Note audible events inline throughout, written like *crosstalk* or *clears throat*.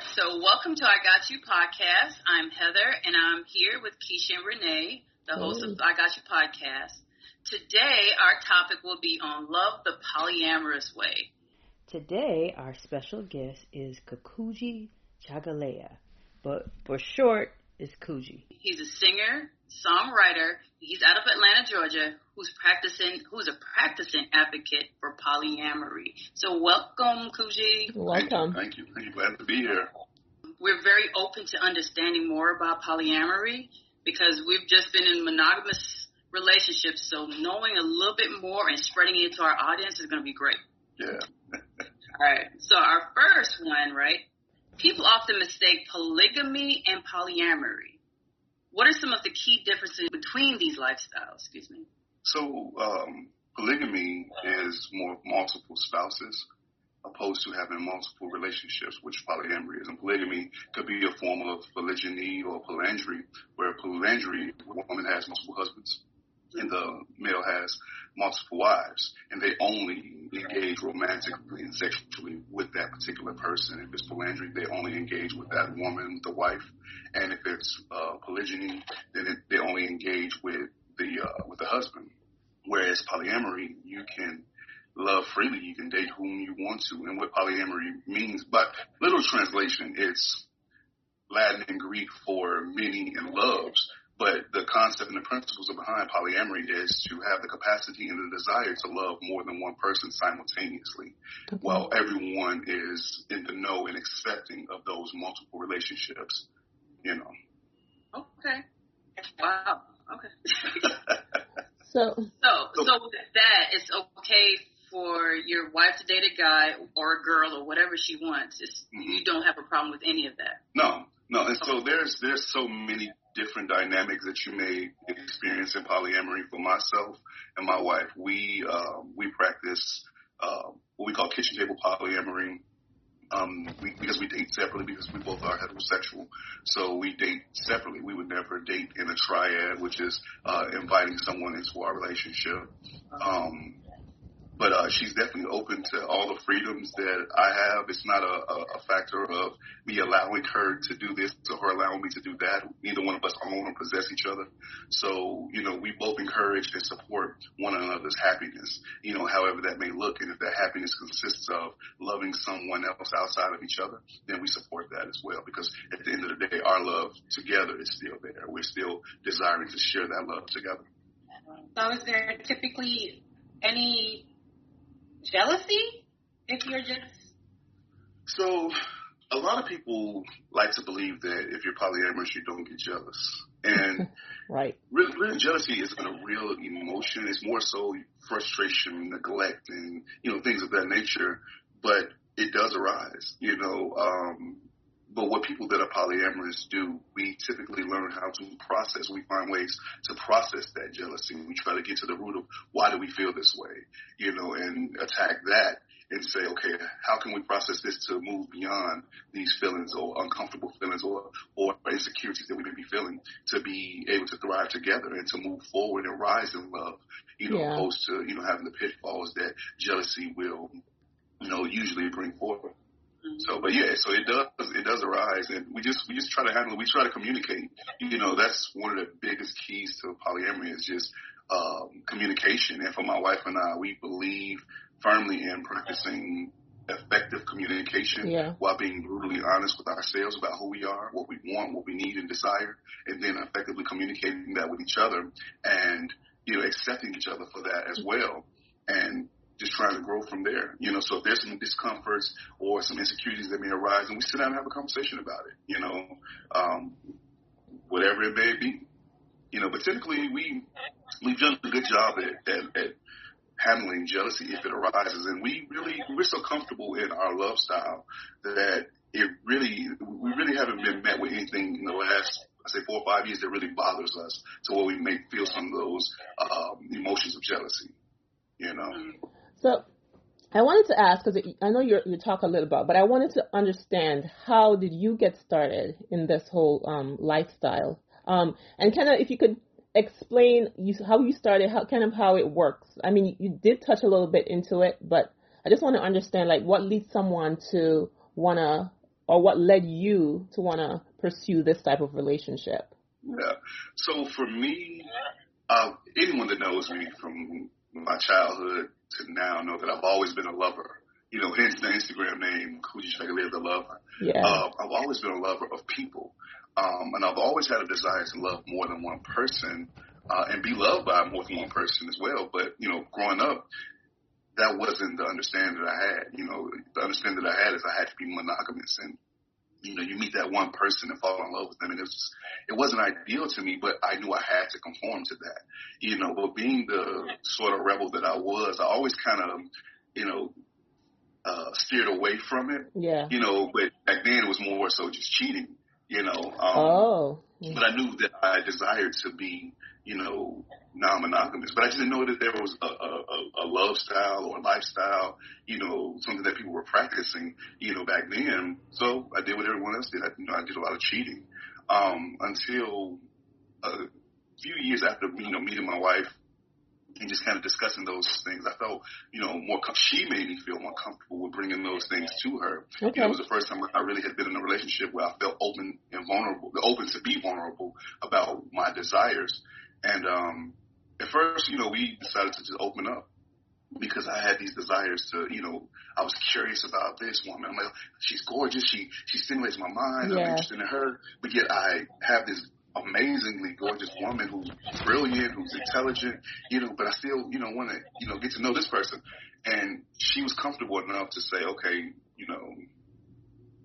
So, welcome to I Got You podcast. I'm Heather, and I'm here with Keisha and Renee, the host of I Got You podcast. Today, our topic will be on love the polyamorous way. Today, our special guest is Kakuji Chagalea, but for short, is Kuji. He's a singer, songwriter. He's out of Atlanta, Georgia, who's practicing, who's a practicing advocate for polyamory. So, welcome, Kuji. Welcome. Thank you. Thank you. Glad to be here. We're very open to understanding more about polyamory because we've just been in monogamous relationships. So knowing a little bit more and spreading it to our audience is going to be great. Yeah. *laughs* All right. So our first one, right? People often mistake polygamy and polyamory. What are some of the key differences between these lifestyles? Excuse me. So um, polygamy is more multiple spouses opposed to having multiple relationships, which polyamory is. And polygamy could be a form of polygyny or polyandry, where polyandry, a woman has multiple husbands and the male has multiple wives, and they only engage romantically and sexually with that particular person. If it's polyandry, they only engage with that woman, the wife, and if it's uh, polygyny, then it, they only engage with the uh, with the husband. Whereas polyamory, you can love freely, you can date whom you want to, and what polyamory means. But little translation, it's Latin and Greek for many and loves. But the concept and the principles behind polyamory is to have the capacity and the desire to love more than one person simultaneously, okay. while everyone is in the know and accepting of those multiple relationships. You know. Okay. Wow. Okay. *laughs* so. So so with that, it's okay for your wife to date a guy or a girl or whatever she wants. It's, mm-hmm. You don't have a problem with any of that. No, no. And so there's there's so many different dynamics that you may experience in polyamory. For myself and my wife, we uh, we practice uh, what we call kitchen table polyamory. Um, we, because we date separately because we both are heterosexual. So we date separately. We would never date in a triad, which is uh, inviting someone into our relationship. Um, but uh, she's definitely open to all the freedoms that I have. It's not a, a, a factor of me allowing her to do this or her allowing me to do that. Neither one of us own or possess each other. So, you know, we both encourage and support one another's happiness, you know, however that may look. And if that happiness consists of loving someone else outside of each other, then we support that as well. Because at the end of the day, our love together is still there. We're still desiring to share that love together. So is there typically any jealousy if you're just so a lot of people like to believe that if you're polyamorous you don't get jealous. And *laughs* right. really, really jealousy isn't a real emotion. It's more so frustration neglect and you know things of that nature. But it does arise you know um but what people that are polyamorous do, we typically learn how to process. We find ways to process that jealousy. We try to get to the root of why do we feel this way, you know, and attack that and say, okay, how can we process this to move beyond these feelings or uncomfortable feelings or, or insecurities that we may be feeling to be able to thrive together and to move forward and rise in love, you know, yeah. opposed to, you know, having the pitfalls that jealousy will, you know, usually bring forward. So, but yeah, so it does it does arise, and we just we just try to handle it. We try to communicate. You know, that's one of the biggest keys to polyamory is just um, communication. And for my wife and I, we believe firmly in practicing effective communication yeah. while being brutally honest with ourselves about who we are, what we want, what we need and desire, and then effectively communicating that with each other and you know accepting each other for that as well. And just trying to grow from there. You know, so if there's some discomforts or some insecurities that may arise, and we sit down and have a conversation about it. You know, um, whatever it may be. You know, but typically we we've done a good job at, at, at handling jealousy if it arises, and we really we're so comfortable in our love style that it really we really haven't been met with anything in the last I say four or five years that really bothers us to where we may feel some of those um, emotions of jealousy. You know. So I wanted to ask because I know you talk a little about, but I wanted to understand how did you get started in this whole um, lifestyle, um, and kind of if you could explain you, how you started, how kind of how it works. I mean, you did touch a little bit into it, but I just want to understand like what leads someone to want to or what led you to want to pursue this type of relationship? Yeah. So for me, uh, anyone that knows me from my childhood to now know that I've always been a lover. You know, hence the Instagram name, Coochie Chagale the Lover. Yeah. Uh, I've always been a lover of people. Um, and I've always had a desire to love more than one person, uh, and be loved by more than one person as well. But, you know, growing up, that wasn't the understanding that I had. You know, the understanding that I had is I had to be monogamous and, you know, you meet that one person and fall in love with them. And it was, just, it wasn't ideal to me, but I knew I had to conform to that. You know, but being the sort of rebel that I was, I always kind of, you know, uh, steered away from it. Yeah. You know, but back then it was more so just cheating, you know. Um, oh. But I knew that I desired to be, you know, non-monogamous. But I didn't know that there was a, a, a love style or a lifestyle, you know, something that people were practicing, you know, back then. So I did what everyone else did. I, you know, I did a lot of cheating um, until a few years after, you know, meeting my wife and just kind of discussing those things, I felt, you know, more. Com- she made me feel more comfortable with bringing those things to her. Okay. You know, it was the first time I really had been in a relationship where I felt open and vulnerable, open to be vulnerable about my desires. And um, at first, you know, we decided to just open up because I had these desires to, you know, I was curious about this woman. I'm like, she's gorgeous. She she stimulates my mind. Yeah. I'm interested in her. But yet I have this amazingly gorgeous woman who's brilliant, who's intelligent, you know, but I still, you know, want to, you know, get to know this person. And she was comfortable enough to say, okay, you know,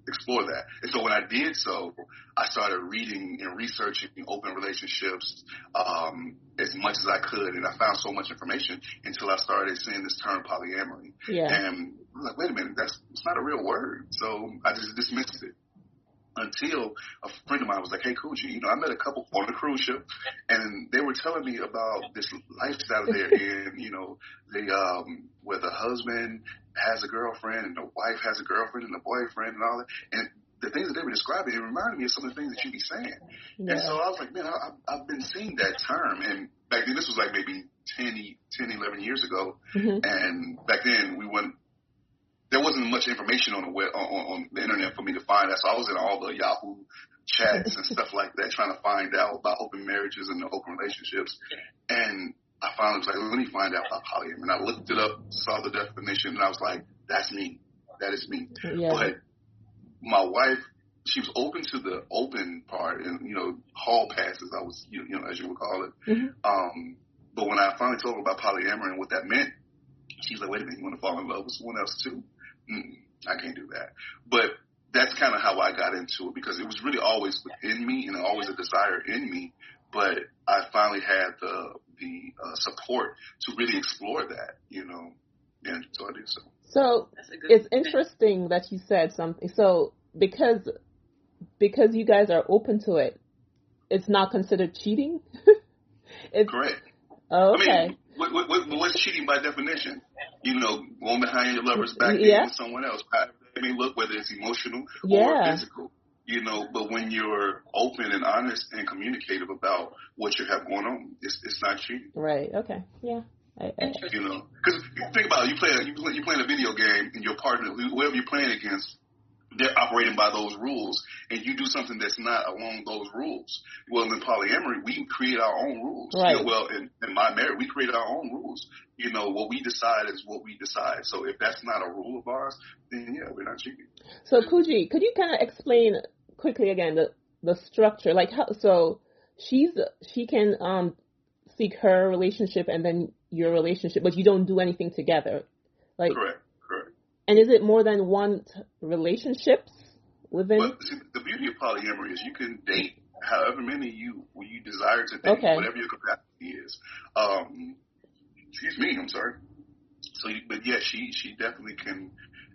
explore that. And so when I did so, I started reading and researching open relationships um, as much as I could, and I found so much information until I started seeing this term polyamory. Yeah. And I was like, wait a minute, that's it's not a real word. So I just dismissed it. Until a friend of mine was like, "Hey, Coochie, you know, I met a couple on a cruise ship, and they were telling me about this lifestyle they're *laughs* in. You know, they um, where the husband has a girlfriend and the wife has a girlfriend and a boyfriend and all that. And the things that they were describing, it reminded me of some of the things that you'd be saying. Yeah. And so I was like, man, I, I've been seeing that term. And back then, this was like maybe 10, 10 11 years ago. Mhm. And back then, we went. There wasn't much information on the web, on, on the internet for me to find that, so I was in all the Yahoo chats and stuff like that, trying to find out about open marriages and open relationships. And I finally was like, let me find out about polyamory. And I looked it up, saw the definition, and I was like, that's me. That is me. Yeah. But my wife, she was open to the open part and, you know, hall passes, I was, you, you know, as you would call it. Mhm. Um, but when I finally told her about polyamory and what that meant, she's like, wait a minute, you want to fall in love with someone else too? Mm, I can't do that. But that's kind of how I got into it because it was really always within me and always a desire in me. But I finally had the the uh, support to really explore that, you know, and so I did so. So That's a good it's interesting that you said something. So because because you guys are open to it, it's not considered cheating. *laughs* it's Correct. oh, I okay. mean, what, what, what, what's cheating by definition? You know, going behind your lover's back Yeah. with someone else. It may look, whether it's emotional or Yeah. physical. You know, but when you're open and honest and communicative about what you have going on, it's it's not cheating. right. Okay. Yeah. I, I, You know, because think about it, you play a, you play you playing a video game and your partner, whoever you're playing against, they're operating by those rules, and you do something that's not along those rules. Well, in polyamory, we create our own rules. Right. You know, well, in, in my marriage, we create our own rules. You know, what we decide is what we decide. So if that's not a rule of ours, then yeah, we're not cheating. So Kuji, could you kind of explain quickly again the the structure? Like how so she's she can um seek her relationship and then your relationship, but you don't do anything together. Like Correct. And is it more than one t- relationships within? But see, the beauty of polyamory is you can date however many you you desire to date, Okay. whatever your capacity is. Um, excuse me, I'm sorry. So, you, but yeah, she she definitely can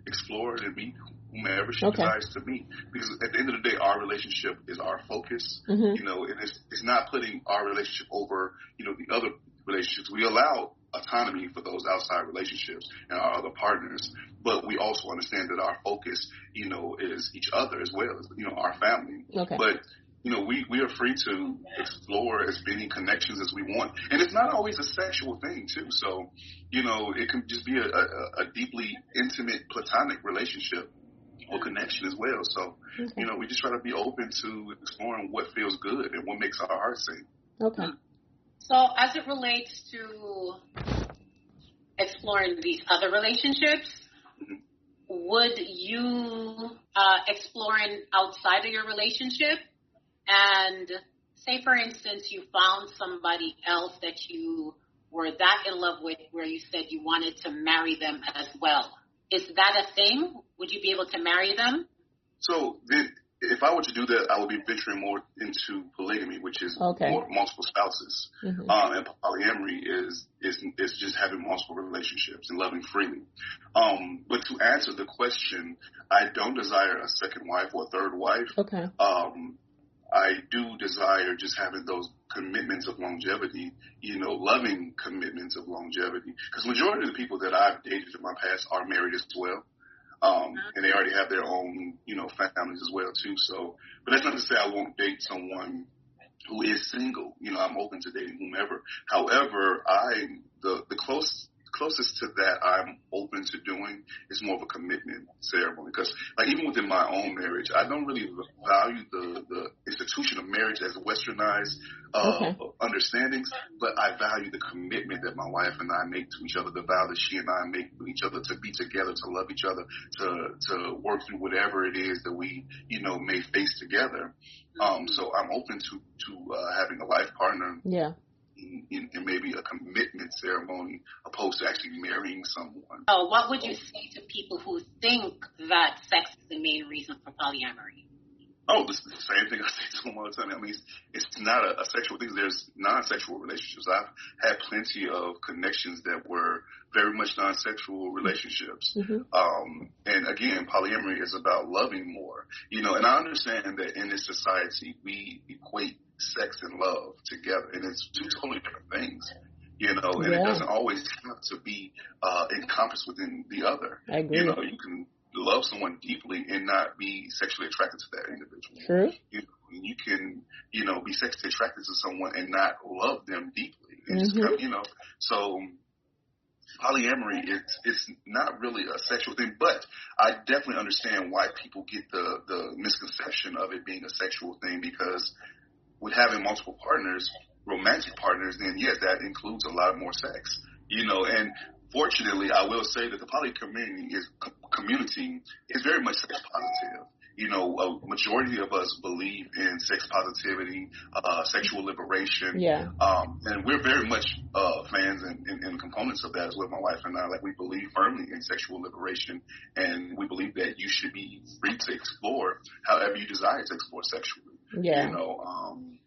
explore and meet whomever she Okay. desires to meet. Because at the end of the day, our relationship is our focus. Mhm. You know, and it's it's not putting our relationship over you know the other relationships. We allow autonomy for those outside relationships and our other partners, but we also understand that our focus, you know, is each other as well as you know our family. Okay. But you know, we, we are free to explore as many connections as we want. And it's not always a sexual thing too. So, you know, it can just be a, a, a deeply intimate platonic relationship or connection as well. So, okay. you know, we just try to be open to exploring what feels good and what makes our heart sing. Okay. So, as it relates to exploring these other relationships, would you uh, exploring outside of your relationship and say, for instance, you found somebody else that you were that in love with where you said you wanted to marry them as well. Is that a thing? Would you be able to marry them? So the, if I were to do that, I would be venturing more into polygamy, which is okay. more, multiple spouses. Mm-hmm. Um, and polyamory is, is is just having multiple relationships and loving freely. Um, but to answer the question, I don't desire a second wife or a third wife. Okay. Um, I do desire just having those commitments of longevity, you know, loving commitments of longevity. Because majority of the people that I've dated in my past are married as well. Um, and they already have their own, you know, families as well too. So, but that's not to say I won't date someone who is single. You know, I'm open to dating whomever. However, I the the close closest to that I'm open to doing is more of a commitment ceremony. Because like even within my own marriage, I don't really value the the institution of marriage as a westernized uh, okay. understandings, but I value the commitment that my wife and I make to each other, the vow that she and I make to each other to be together, to love each other, to to work through whatever it is that we you know may face together. Um, so I'm open to to uh, having a life partner. Yeah in, in, maybe a commitment ceremony opposed to actually marrying someone. Oh, what would you say to people who think that sex is the main reason for polyamory? Oh, this is the same thing *laughs* I say to them all the time. I mean, it's, it's not a, a sexual thing. There's non-sexual relationships. I've had plenty of connections that were very much non-sexual relationships. Mm-hmm. Um, and again, polyamory is about loving more, you know, and I understand that in this society, we equate sex and love together, and it's two totally different things. You know, and yeah. it doesn't always have to be uh, encompassed within the other. I agree. You know, you can love someone deeply and not be sexually attracted to that individual. True. You, you can, you know, be sexually attracted to someone and not love them deeply. It's mm-hmm. of, you know, so polyamory it's it's not really a sexual thing, but I definitely understand why people get the the misconception of it being a sexual thing because with having multiple partners, romantic partners, then yes, that includes a lot more sex. You know, and fortunately, I will say that the poly community is community is very much sex positive. You know, a majority of us believe in sex positivity, uh, sexual liberation. Yeah. Um, and we're very much uh, fans and, and, and components of that as well. My wife and I, like, we believe firmly in sexual liberation, and we believe that you should be free to explore however you desire to explore sexually. Yeah. You know, um,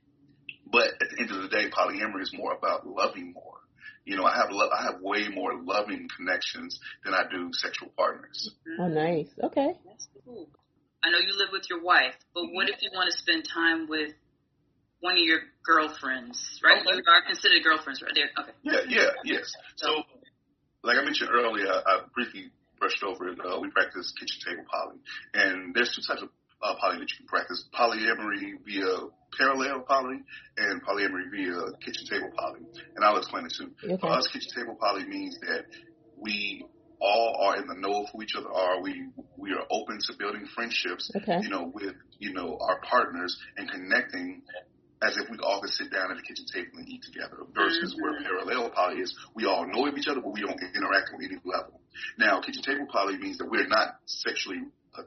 but at the end of the day, polyamory is more about loving more. You know, I have lo- I have way more loving connections than I do sexual partners. Oh, nice. Okay. That's cool. I know you live with your wife, but what if you want to spend time with one of your girlfriends, right? Okay. You are considered girlfriends, right there. Okay. Yeah, yeah, yes. So, like I mentioned earlier, I briefly brushed over it. Uh, we practice kitchen table poly, and there's two types of uh, poly that you can practice: polyamory via parallel poly and polyamory via kitchen table poly. And I'll explain it too. Okay. For us, kitchen table poly means that we all are in the know of who each other are. We we are open to building friendships, okay. you know, with you know our partners and connecting as if we all could sit down at the kitchen table and eat together. Versus mm-hmm. where parallel poly is, we all know of each other, but we don't interact on any level. Now, kitchen table poly means that we're not sexually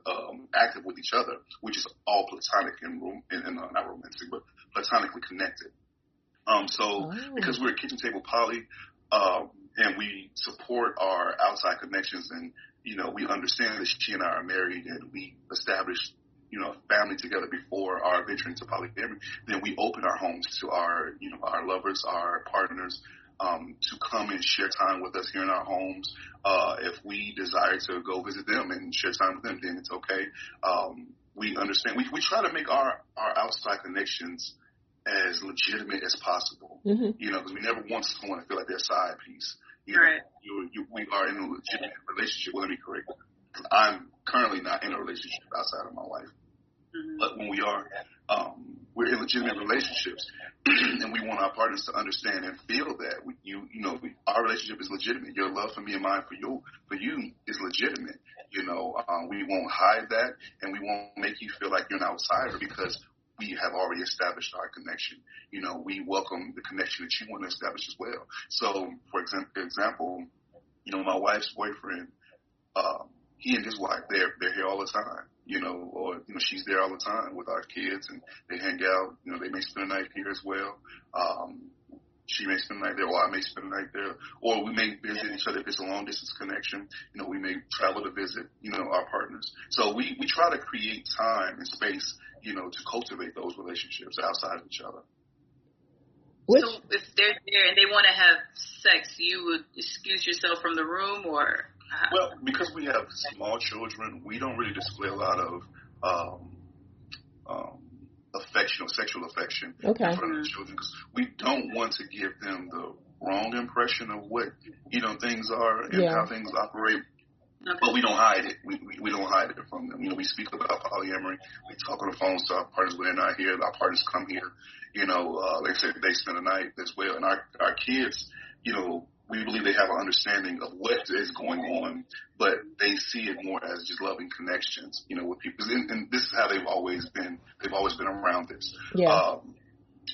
um, active with each other, which is all platonic and, and, and uh, not romantic, but platonically connected. Um, so oh. because we're a kitchen table poly, um, and we support our outside connections and, you know, we understand that she and I are married and we established, you know, family together before our venture into polyamory, then we open our homes to our, you know, our lovers, our partners, um, to come and share time with us here in our homes. Uh, if we desire to go visit them and share time with them, then it's okay. Um, we understand. We, we try to make our, our outside connections as legitimate as possible. Mm-hmm. You know, because we never want someone to feel like they're a side piece. You right. you, you, we are in a legitimate relationship. Well, let me correct. I'm currently not in a relationship outside of my wife. Mm-hmm. But when we are, um, we're in legitimate relationships, *clears throat* and we want our partners to understand and feel that we, you, you know, we, our relationship is legitimate. Your love for me and mine for you, for you is legitimate. You know, um, we won't hide that, and we won't make you feel like you're an outsider because we have already established our connection. You know, we welcome the connection that you want to establish as well. So, for example, you know, my wife's boyfriend, um, he and his wife, they're they're here all the time. You know, or you know, she's there all the time with our kids, and they hang out. You know, they may spend the night here as well. Um, she may spend the night there, or I may spend the night there, or we may visit each other if it's a long distance connection. You know, we may travel to visit, you know, our partners. So we, we try to create time and space, you know, to cultivate those relationships outside of each other. Which, so if they're there and they want to have sex, you would excuse yourself from the room or? Well, because we have small children, we don't really display a lot of um, um, affection or sexual affection okay. in front of the children because we don't want to give them the wrong impression of what you know things are and yeah. how things operate. Okay. But we don't hide it. We, we we don't hide it from them. You know, we speak about polyamory. We talk on the phone to our partners when they're not here. Our partners come here. You know, uh, like I said, they spend the night as well. And our our kids, you know, we believe they have an understanding of what is going on, but they see it more as just loving connections, you know, with people. And, and this is how they've always been. They've always been around this. Yeah. Um,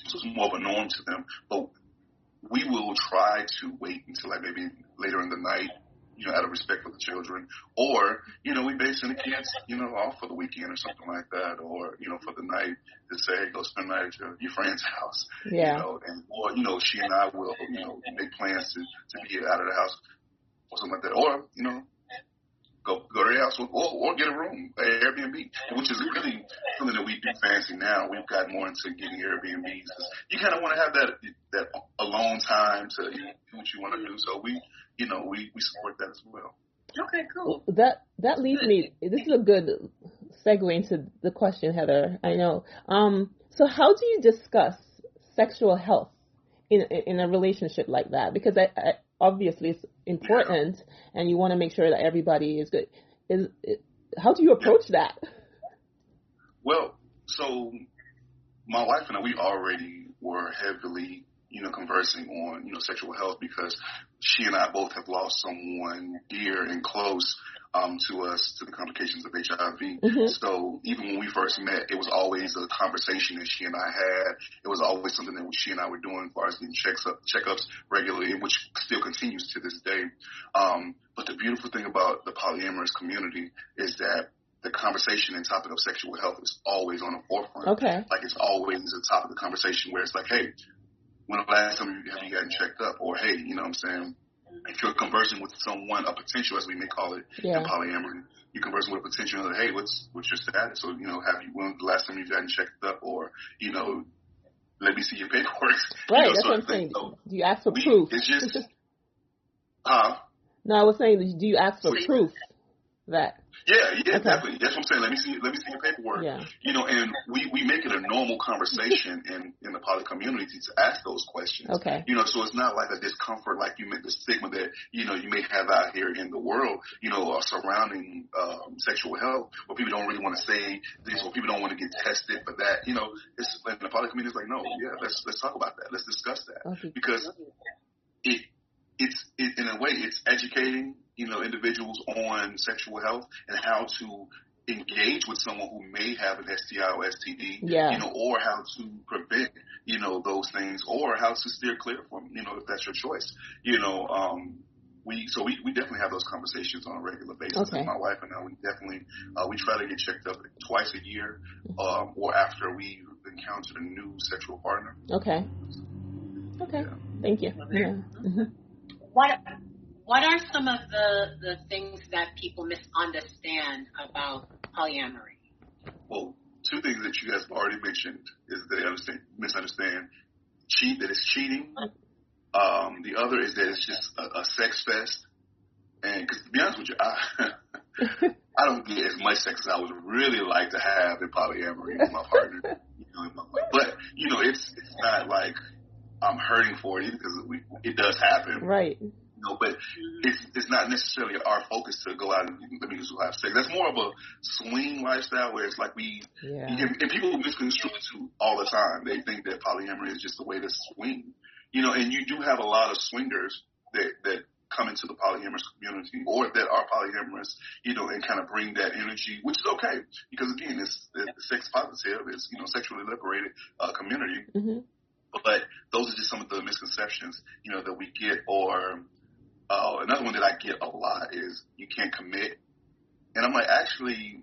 so it's more of a norm to them. But we will try to wait until like maybe later in the night you know, out of respect for the children. Or, you know, we send the kids, you know, off for the weekend or something like that. Or, you know, for the night to say, hey, go spend the night at your, your friend's house. Yeah. You know, and, or, you know, she and I will, you know, make plans to, to be out of the house or something like that. Or, you know, go go to their house or, or get a room, Airbnb, which is really something that we do fancy now. We've got more into getting Airbnbs. You kind of want to have that that alone time to do what you want to do. So we, you know, we we support that as well. Okay, cool. That that leads me. This is a good segue into the question, Heather. I know. Um, so how do you discuss sexual health in in a relationship like that? Because I, I obviously it's important, yeah. and you want to make sure that everybody is good. Is how do you approach that? Well, so my wife and I, we already were heavily you know, conversing on, you know, sexual health because she and I both have lost someone dear and close um, to us to the complications of HIV. Mm-hmm. So even when we first met, it was always a conversation that she and I had. It was always something that she and I were doing as far as getting checks up, checkups regularly, which still continues to this day. Um, but the beautiful thing about the polyamorous community is that the conversation and topic of sexual health is always on the forefront. Okay. Like it's always a topic of the conversation where it's like, hey, when the last time you have you gotten checked up? Or hey, you know what I'm saying? If you're conversing with someone, a potential as we may call it yeah. in polyamory, you're conversing with a potential like, hey, what's what's your status? Or you know, have you when the last time you've gotten checked up? Or you know, let me see your *laughs* paperwork. Right, you know, that's what I'm saying. So do you ask for we, proof? It's just, *laughs* uh, no, I was saying, do you ask for proof that yeah, yeah, okay. definitely. That's what I'm saying. Let me see. Let me see your paperwork. Yeah. You know, and we we make it a normal conversation *laughs* in in the poly community to ask those questions. Okay. You know, so it's not like a discomfort, like you make the stigma that you know you may have out here in the world. You know, uh, surrounding um, sexual health, where people don't really want to say this, or people don't want to get tested for that. You know, it's like the poly community is like, no, yeah, let's let's talk about that. Let's discuss that okay. because it it's it, in a way it's educating you know, individuals on sexual health and how to engage with someone who may have an STI or STD, yeah. you know, or how to prevent, you know, those things or how to steer clear from, you know, if that's your choice. You know, um, we so we, we definitely have those conversations on a regular basis. Okay. my wife and I, we definitely uh, we try to get checked up twice a year, um, or after we encountered a new sexual partner. Okay. Okay. Yeah. Thank you. Yeah. Mm-hmm. What what are some of the, the things that people misunderstand about polyamory? Well, two things that you guys have already mentioned is that they understand, misunderstand cheat that it's cheating. Um, the other is that it's just a, a sex fest. And because to be honest with you, I *laughs* I don't get as much sex as I would really like to have in polyamory with my partner. *laughs* You know, but you know, it's it's not like I'm hurting for it because we, it does happen. Right know, but it's it's not necessarily our focus to go out and let me just have sex. That's more of a swing lifestyle where it's like we yeah. and, and people misconstrue it too all the time. They think that polyamory is just a way to swing, you know. And you do have a lot of swingers that that come into the polyamorous community or that are polyamorous, you know, and kind of bring that energy, which is okay because again, it's, it's sex positive, it's you know, sexually liberated uh, community. Mm-hmm. But those are just some of the misconceptions, you know, that we get. Or uh, another one that I get a lot is you can't commit, and I'm like, actually,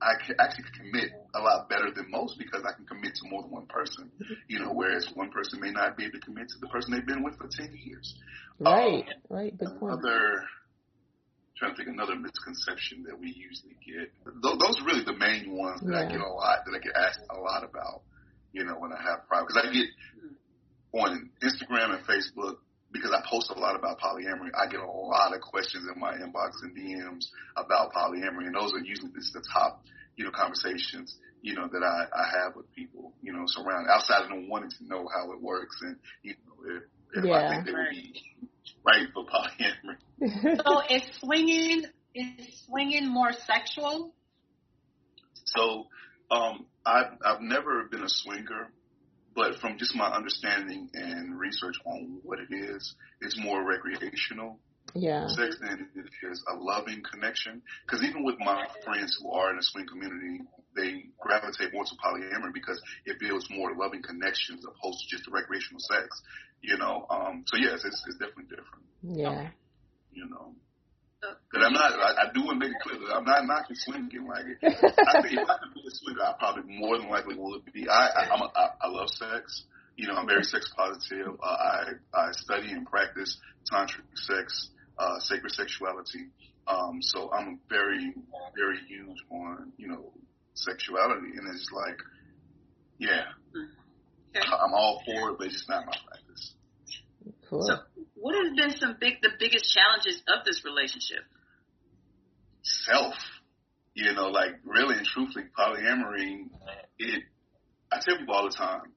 I can actually commit a lot better than most because I can commit to more than one person. You know, whereas one person may not be able to commit to the person they've been with for ten years. Right, um, right. Good point. Another, trying to think another misconception that we usually get. Those, those are really the main ones that yeah. I get a lot that I get asked a lot about. You know, when I have problems because I get on Instagram and Facebook because I post a lot about polyamory, I get a lot of questions in my inbox and DMs about polyamory, and those are usually just the top, you know, conversations, you know, that I, I have with people, you know, surrounding outside of them wanting to know how it works and you know if, if yeah. I think they would be right for *laughs* polyamory. so is swinging is swinging more sexual? So um, I've I've never been a swinger. But from just my understanding and research on what it is, it's more recreational. Yeah. Sex than it is a loving connection. Because even with my friends who are in the swing community, they gravitate more to polyamory because it builds more loving connections opposed to just the recreational sex. You know, um, so yes, it's, it's definitely different. Yeah. You know. Because I'm not, I, I do want to make it clear that I'm not knocking swinging. Like, I think if I could be a swinger, I probably more than likely would be. I, I, I'm a, I, I love sex. You know, I'm very sex positive. Uh, I, I study and practice tantric sex, uh, sacred sexuality. Um, so I'm very, very huge on, you know, sexuality. And it's like, yeah, okay. I'm all for it, but it's just not my practice. Cool. So what has been some big the biggest challenges of this relationship? Self. You know, like really and truthfully, polyamory, it I tell people all the time,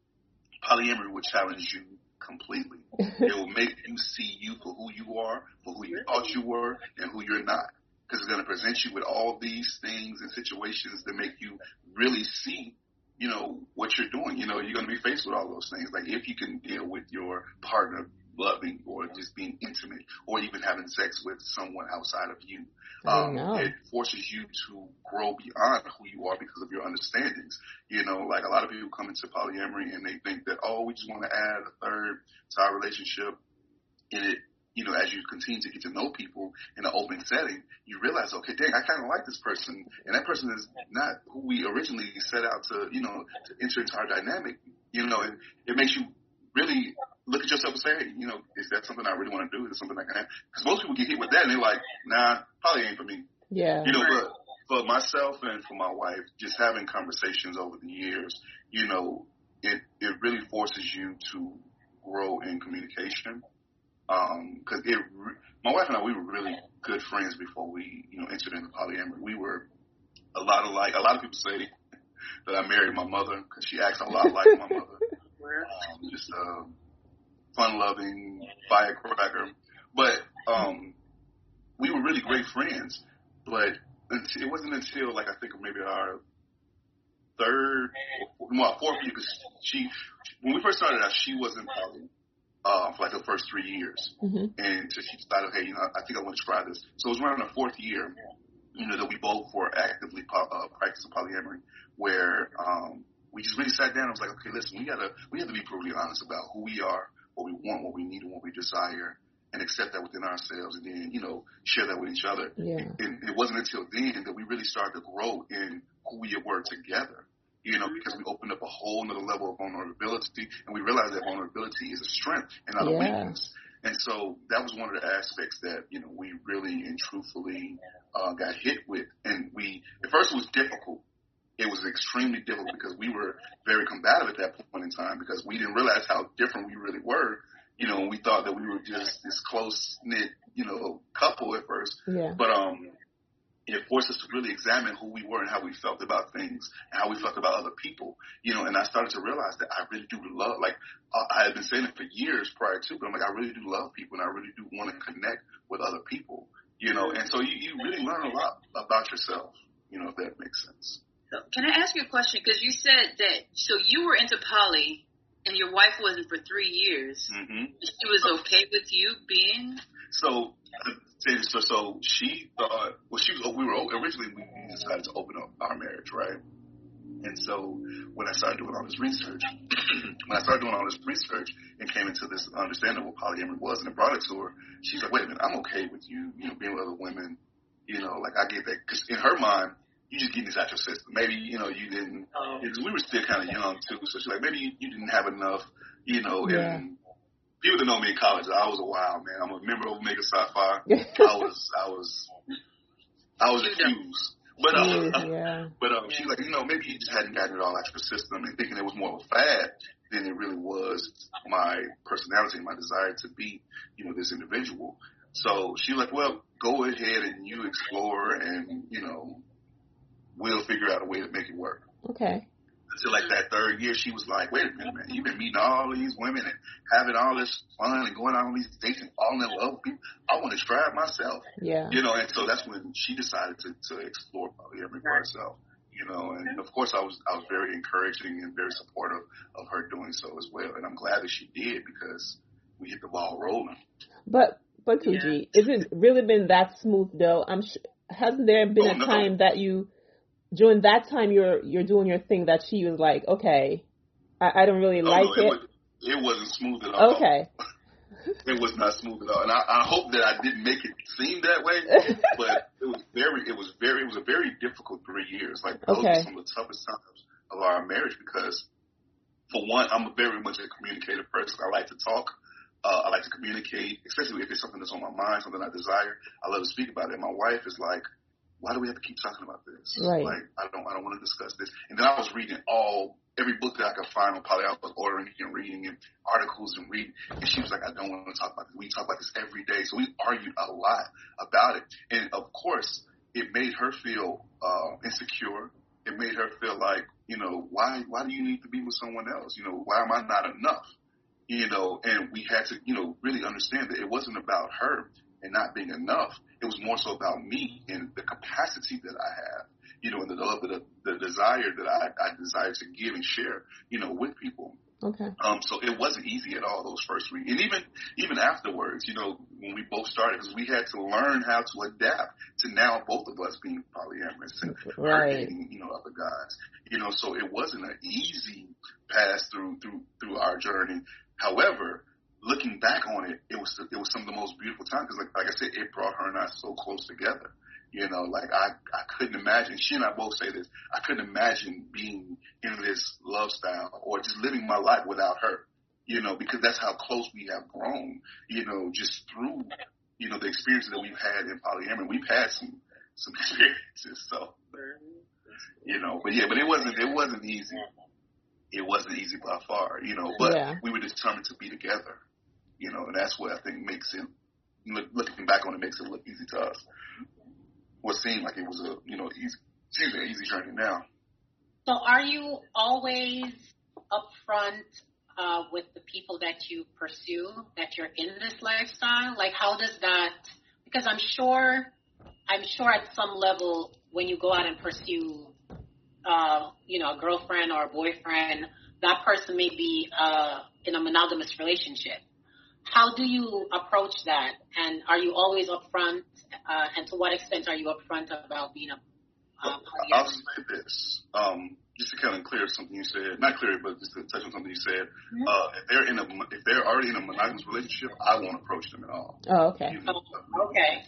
polyamory will challenge you completely. *laughs* it will make you see you for who you are, for who you thought you were, and who you're not. Because it's going to present you with all these things and situations that make you really see, you know, what you're doing. You know, you're going to be faced with all those things. Like if you can deal with your partner loving or just being intimate or even having sex with someone outside of you. Um, it forces you to grow beyond who you are because of your understandings. You know, like a lot of people come into polyamory and they think that, oh, we just want to add a third to our relationship. And it, you know, as you continue to get to know people in an open setting, you realize, okay, dang, I kind of like this person, and that person is not who we originally set out to, you know, to enter into our dynamic. You know, it, it makes you really look at yourself and say, hey, you know, is that something I really want to do? Is it something I can have? Because most people get hit with that and they're like, nah, probably ain't for me. Yeah. You know, but for myself and for my wife, just having conversations over the years, you know, it, it really forces you to grow in communication. Um, cause it, my wife and I, we were really good friends before we, you know, entered into polyamory. We were a lot alike. A lot of people say *laughs* that I married my mother because she acts a lot like my mother. *laughs* Just, um, fun loving firecracker. But um, we were really great friends. But until, it wasn't until like I think maybe our third, well, fourth year, because she, when we first started out, she wasn't poly uh, for like the first three years, mm-hmm. and so she decided, hey, you know, I think I want to try this. So it was around the fourth year, you know, that we both were actively po- uh, practicing polyamory, where um, we just really sat down and was like, okay, listen, we gotta, we have to be brutally honest about who we are, what we want, what we need, and what we desire, and accept that within ourselves, and then you know share that with each other. Yeah. And it wasn't until then that we really started to grow in who we were together. You know, because we opened up a whole other level of vulnerability, and we realized that vulnerability is a strength and not yeah. weakness. And so that was one of the aspects that you know we really and truthfully uh, got hit with. And we at first it was difficult it was extremely difficult because we were very combative at that point in time because we didn't realize how different we really were. You know, we thought that we were just this close knit, you know, couple at first. Yeah. But um, it forced us to really examine who we were and how we felt about things and how we felt about other people. You know, and I started to realize that I really do love, like I had been saying it for years prior to, but I'm like, I really do love people and I really do want to connect with other people. You know, and so you, you really learn a lot about yourself. You know, if that makes sense. So can I ask you a question? Because you said that so you were into poly, and your wife wasn't for three years. Mm-hmm. She was okay with you being. So, so, so she thought, well, she we were originally we decided to open up our marriage, right? And so when I started doing all this research, *clears throat* when I started doing all this research and came into this understanding of what polyamory was and I brought it to her, she's like, wait a minute, I'm okay with you, you know, being with other women, you know, like I get that. Cause in her mind, you just getting this out your system. Maybe, you know, you didn't, because we were still kind of young too. So she's like, maybe you, you didn't have enough, you know, yeah. and people that know me in college, I was a wild man. I'm a member of Omega Psi Phi. *laughs* I was, I was, I was accused. But uh, yeah. but um, she's like, you know, maybe you just hadn't gotten it all out your system and thinking it was more of a fad than it really was my personality and my desire to be, you know, this individual. So she's like, well, go ahead and you explore and, you know, we'll figure out a way to make it work. Okay until like that third year, she was like, wait a minute, man, you've been meeting all these women and having all this fun and going on these dates and falling in love with people. I want to try it myself. Yeah. You know, and so that's when she decided to, to explore polyamory for herself. You know, and of course I was I was very encouraging and very supportive of her doing so as well. And I'm glad that she did because we hit the ball rolling. But but Kuji, yeah. is it really been that smooth though? I'm sure hasn't there been oh, a no. time that you during that time you're you're doing your thing that she was like, okay, I, I don't really oh, like no, it. It, was, wasn't smooth at all. Okay. *laughs* it was not smooth at all, and I, I hope that I didn't make it seem that way. *laughs* but it was very, it was very, it was a very difficult three years. Like those okay. were some of the toughest times of our marriage because, for one, I'm a very much a communicative person. I like to talk. Uh, I like to communicate, especially if it's something that's on my mind, something I desire. I love to speak about it. And My wife is like, why do we have to keep talking about this? Right. Like, I don't, I don't want to discuss this. And then I was reading all, every book that I could find on poly, I was ordering and reading and articles and reading. And she was like, I don't want to talk about this. We talk about this every day. So we argued a lot about it. And of course, it made her feel, uh, insecure. It made her feel like, you know, why, why do you need to be with someone else? You know, why am I not enough? You know, and we had to, you know, really understand that it wasn't about her and not being enough. It was more so about me and the capacity that I have, you know, and the love, the, the desire that I, I desire to give and share, you know, with people. Okay. Um, so it wasn't easy at all those first three, and even even afterwards, you know, when we both started, because we had to learn how to adapt to now both of us being polyamorous and right. dating, you know, other guys, you know. So it wasn't an easy pass through through through our journey. However, looking back on it, it was it was some of the most beautiful times because, like, like I said, it brought her and I so close together. You know, like I I couldn't imagine. She and I both say this. I couldn't imagine being in this love style or just living my life without her. You know, because that's how close we have grown. You know, just through you know the experiences that we've had in polyamory. We've had some some *laughs* experiences. So you know, but yeah, but it wasn't it wasn't easy. It wasn't easy by far, you know, but yeah. we were determined to be together you know, that's what I think makes it, looking back on it, makes it look easy to us. What seemed like it was a, you know, easy, seems an easy journey now. So are you always upfront uh, with the people that you pursue, that you're in this lifestyle? Like, how does that? Because I'm sure, I'm sure at some level, when you go out and pursue, uh, you know, a girlfriend or a boyfriend, that person may be uh, in a monogamous relationship. How do you approach that? And are you always upfront? Uh, and to what extent are you upfront about being a uh, I'll say this, um, just to kind of clear something you said, not clear, but just to touch on something you said. Mm-hmm. Uh, if they're in a, if they're already in a monogamous relationship, I won't approach them at all. Oh, okay. You know, oh, okay.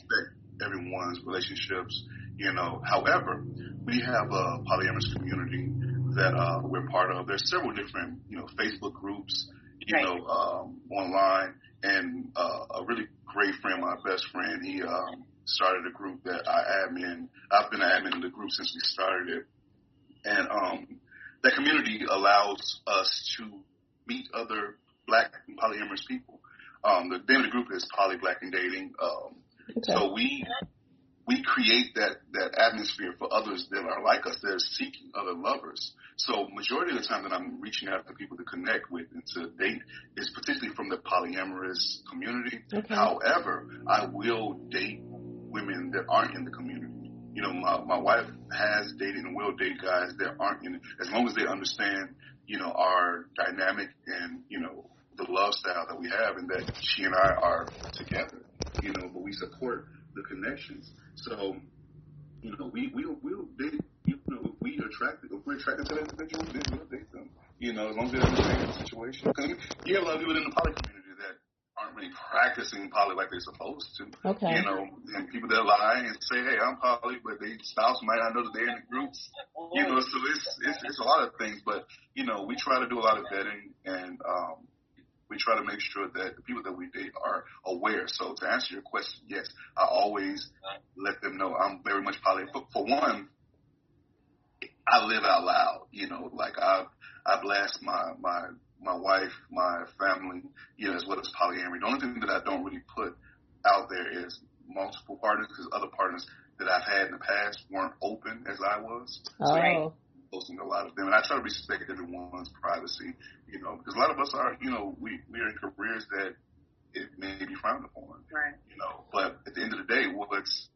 Everyone's relationships, you know. However, we have a polyamorous community that uh, we're part of. There's several different, you know, Facebook groups, you right. know, um, online and uh, a really great friend, my best friend, he um, started a group that I admin. I've been admin in the group since we started it, and um, that community allows us to meet other Black and polyamorous people. Um, the name of the group is Poly Black and Dating. Um, okay. So we we create that that atmosphere for others that are like us that are seeking other lovers. So majority of the time that I'm reaching out to people to connect with and to date is particularly from the polyamorous community. Okay. However, I will date women that aren't in the community. You know, my, my wife has dated and will date guys that aren't in it, as long as they understand, you know, our dynamic and, you know, the love style that we have and that she and I are together. you know, but we support the connections. So, you know, we we we'll you know, if we attracted, if we're attracted to that individual, then we'll date them. You know, as long as they understand the situation. Because you hear a lot of people in the poly community that aren't really practicing poly like they're supposed to. Okay. You know, and people that lie and say, "Hey, I'm poly," but they spouse might not know that they're in the groups. You know, so it's it's it's a lot of things. But you know, we try to do a lot of vetting and um, we try to make sure that the people that we date are aware. So to answer your question, yes, I always let them know I'm very much poly. For, for one, I live out loud. You know, like I I blast my my my wife, my family, you know, as well as polyamory. The only thing that I don't really put out there is multiple partners because other partners that I've had in the past weren't open as I was. Oh. So posting a lot of them, and I try to respect everyone's privacy, you know, because a lot of us are, you know, we we are in careers that it may be frowned upon, Right. you know. But at the end of the day, what's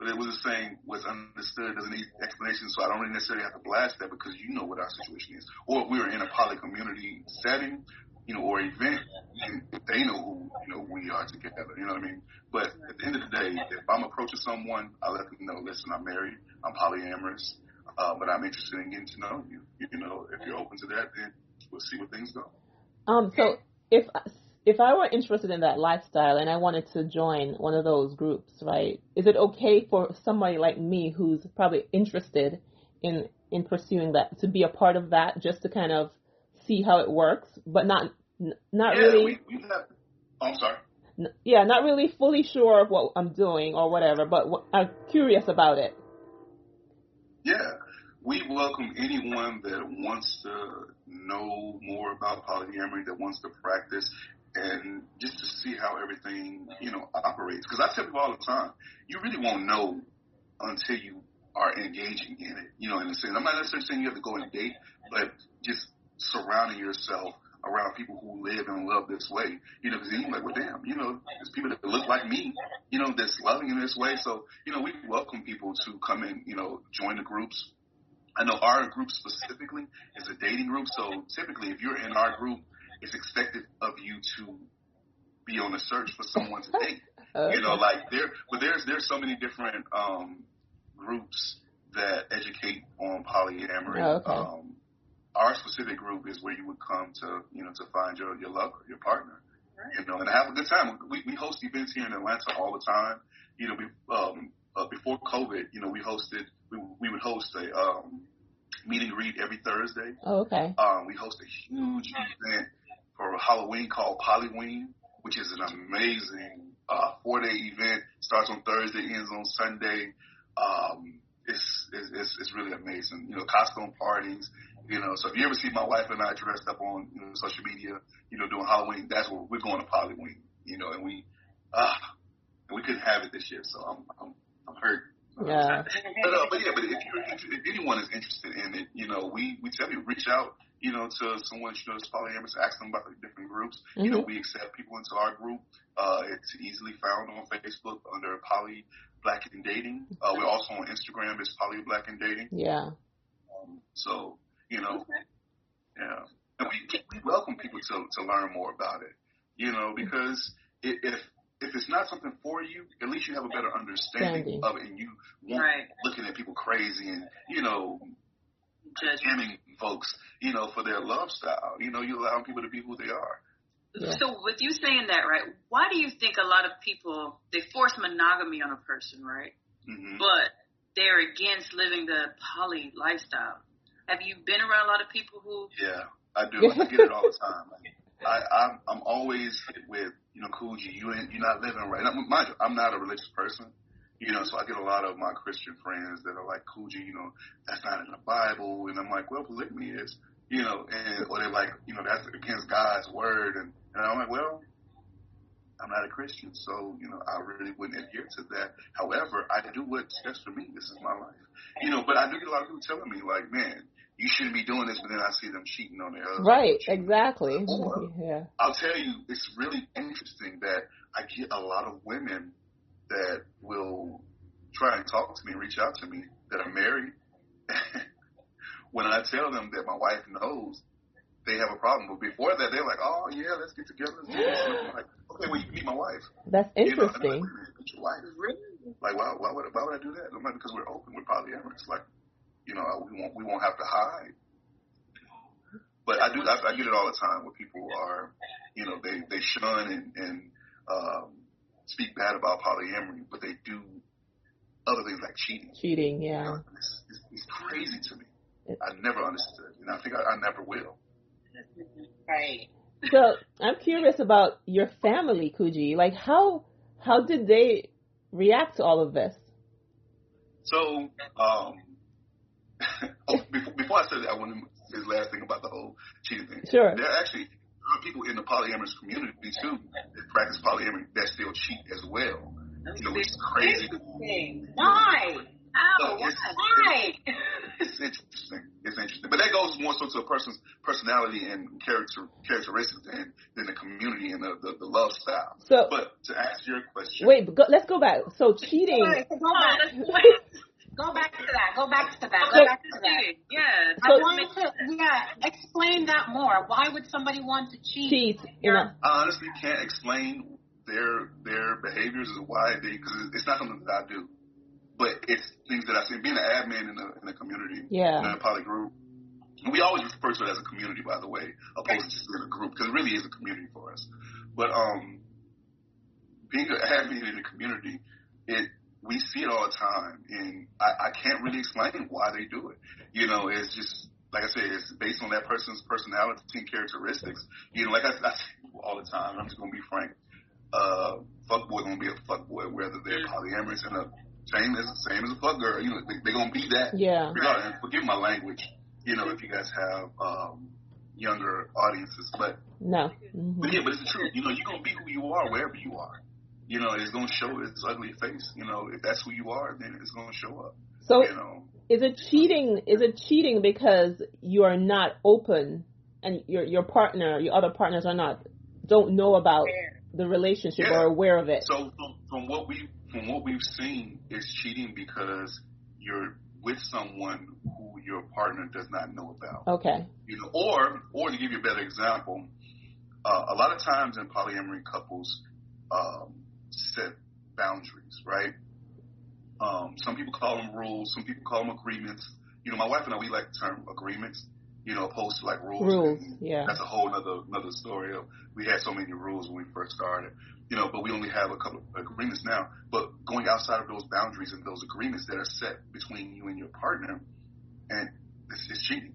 but it was a saying, what's understood doesn't need explanation, so I don't really necessarily have to blast that because you know what our situation is. Or if we were in a poly community setting, you know, or event, and they know who, you know, we are together, you know what I mean? But at the end of the day, if I'm approaching someone, I let them know, listen, I'm married, I'm polyamorous, uh, but I'm interested in getting to know you. You know, if you're open to that, then we'll see where things go. Um, so if if I were interested in that lifestyle and I wanted to join one of those groups, right? Is it okay for somebody like me who's probably interested in in pursuing that to be a part of that, just to kind of see how it works, but not not yeah, really. We, we have, oh, I'm sorry. n- Yeah, not really fully sure of what I'm doing or whatever, but w- I'm curious about it. Yeah, we welcome anyone that wants to know more about polyamory, that wants to practice, and just to see how everything, you know, operates. Because I tell people all the time, you really won't know until you are engaging in it. You know, in a sense, I'm not necessarily saying you have to go and date, but just surrounding yourself around people who live and love this way. You know, because you're like, well, damn, you know, there's people that look like me, you know, that's loving in this way. So, you know, we welcome people to come in, you know, join the groups. I know our group specifically is a dating group. So typically, if you're in our group, it's expected of you to be on the search for someone to date. Okay. You know, like there, but there's there's so many different um, groups that educate on polyamory. Oh, okay. Um, our specific group is where you would come to, you know, to find your your lover, your partner, you know, and have a good time. We we host events here in Atlanta all the time. You know, we, um, uh, before COVID, you know, we hosted we we would host a um, meet and greet every Thursday. Oh, okay. Um, we host a huge event for Halloween called Polyween, which is an amazing uh, four day event. Starts on Thursday, ends on Sunday. Um, it's, it's it's really amazing. You know, costume parties. You know, so if you ever see my wife and I dressed up on you know, social media, you know, doing Halloween, that's where we're going to Polyween. You know, and we ah, and we couldn't have it this year, so I'm, I'm hurt. Yeah. *laughs* But, uh, but yeah, but if, you're, if, if anyone is interested in it, you know, we, we tell you reach out, you know, to someone you know that's polyamorous, ask them about the different groups. You know, Mhm. we accept people into our group. Uh, it's easily found on Facebook under Poly Black and Dating. Uh, we're also on Instagram. It's Poly Black and Dating. Yeah. Um, so you know, yeah, and we we welcome people to to learn more about it. You know, because i if if it's not something for you, at least you have a better understanding Understanding. of it, and you won't Right. looking at people crazy and you know Judge. scamming folks, you know, for their love style. You know, you allow people to be who they are. Yeah. So with you saying that, right? Why do you think a lot of people they force monogamy on a person, right? hmm But they're against living the poly lifestyle. Have you been around a lot of people who? Yeah, I do. I get it *laughs* all the time. I, I'm I'm always hit with you know, Kuji, you ain't you're not living right. Now, mind you, I'm not a religious person. You know, so I get a lot of my Christian friends that are like, Kuji, you know, that's not in the Bible, and I'm like, well, polygamy is, you know, and or they're like, you know, that's against God's word, and and I'm like, well, I'm not a Christian, so you know, I really wouldn't adhere to that. However, I do what's best for me. This is my life, you know. But I do get a lot of people telling me, like, man, you shouldn't be doing this, but then I see them cheating on their husband. Right. Exactly. Or- Yeah. I'll tell you, it's really interesting that I get a lot of women that will try and talk to me, reach out to me that are married. *laughs* when I tell them that my wife knows, they have a problem. But before that, they're like, oh yeah, let's get together. Let's do this. I'm like, okay, well you can meet my wife. That's interesting. You know, like, meet your wife. Like why, why would why would I do that? I'm like because we're open. We're polyamorous. Like you know we won't we won't have to hide. But I do I, I get it all the time where people are you know they they shun and and um, speak bad about polyamory, but they do other things like cheating. Cheating, yeah. You know, it's, it's, it's, crazy to me. I never understood, and I think I, I never will. Right. So I'm curious about your family, Kuji. Like how how did they react to all of this? So, um, Oh, before, before I said that, I want to say the last thing about the whole cheating thing. Sure. There are actually there are people in the polyamorous community too that practice polyamory that still cheat as well. You know, which is crazy. Why? How? it's, Why? *laughs* It's interesting. It's interesting, but that goes more so to a person's personality and character characteristics than than the community and the, the, the love style. So, but to answer your question, wait, go, let's go back. So cheating. Wait, *laughs* *laughs* go back. To that. Go back to that. Go back to that. Yeah. I want to, yeah, explain that more. Why would somebody want to cheat? Cheat. You know. I honestly can't explain their their behaviors and why they because it's not something that I do, but it's things that I see. Being an admin in the in the community, yeah, in a poly group, we always refer to it as a community, by the way, opposed to just in a group because it really is a community for us. But um, being an admin in the community, it we see it all the time, and I, I can't really explain why they do it. You know, it's just like I said, it's based on that person's personality and characteristics. You know, like I, I say all the time, I'm just gonna be frank. Uh, fuck boy gonna be a fuck boy, whether they're polyamorous and a same as same as a fuck girl. You know, they, they're gonna be that. Yeah. Regardless, and forgive my language. You know, if you guys have um, younger audiences, but no. Mm-hmm. But yeah, but it's the truth. You know, you're gonna be who you are wherever you are you know, it's going to show its ugly face. You know, if that's who you are, then it's going to show up. So, you know, is it cheating? Is it cheating because you are not open and your your partner, your other partners are not don't know about the relationship yeah. or aware of it? So from, from what we from what we've seen, it's cheating because you're with someone who your partner does not know about. Okay. You know, or or to give you a better example, uh, a lot of times in polyamory couples. Um, set boundaries, right? Um, some people call them rules, some people call them agreements. You know, my wife and I, we like the term agreements, you know, opposed to like rules. Rules, yeah. That's a whole other another story. We had so many rules when we first started, you know, but we only have a couple of agreements now. But going outside of those boundaries and those agreements that are set between you and your partner, and it's, it's cheating.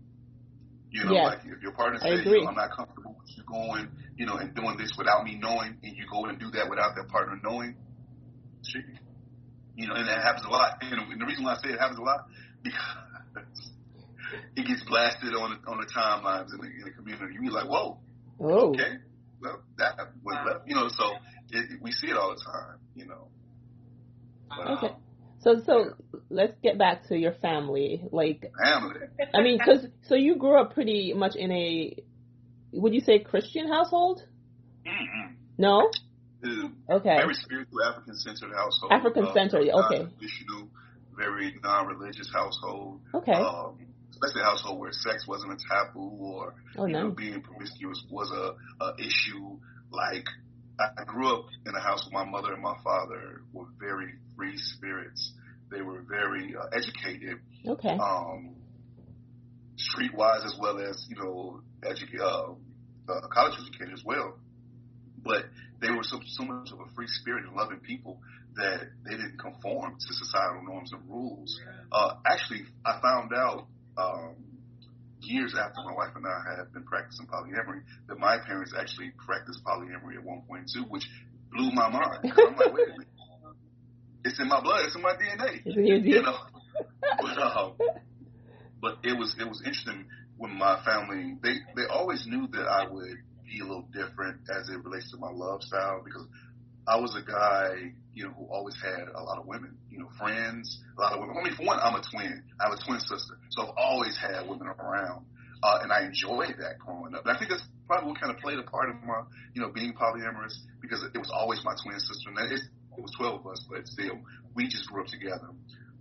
You know, yes. like if your partner says, you know, I'm not comfortable you going, you know, and doing this without me knowing, and you go and do that without that partner knowing. You know, and that happens a lot. And the reason why I say it happens a lot because it gets blasted on on the timelines in the, in the community. You be like, whoa, oh. okay, well that was left. You know, so it, we see it all the time. You know. But, okay. Um, so, so let's get back to your family. Like, family. I mean, because so you grew up pretty much in a, would you say Christian household? Mm-hmm. No. Okay. Very spiritual, African centered household. African centered. Uh, okay. Traditional, very non-religious household. Okay. Um, especially a household where sex wasn't a taboo or oh, you no. know being promiscuous was a, a issue. Like I grew up in a house where my mother and my father were very free spirits. They were very uh, educated. Okay. Um, streetwise as well as you know edu- uh, uh, college educated as well. But they were so, so much of a free spirit and loving people that they didn't conform to societal norms and rules. Uh, actually, I found out um, years after my wife and I had been practicing polyamory that my parents actually practiced polyamory at one point too, which blew my mind. I'm like, wait a minute, it's in my blood, it's in my DNA, you know. but um, but it was it was interesting when my family they they always knew that I would be a little different as it relates to my love style because I was a guy, you know, who always had a lot of women, you know, friends, a lot of women. I mean, for one, I'm a twin. I have a twin sister, so I've always had women around, uh, and I enjoyed that growing up. And I think that's probably what kind of played a part of my, you know, being polyamorous because it was always my twin sister, and it, it was 12 of us, but still, we just grew up together.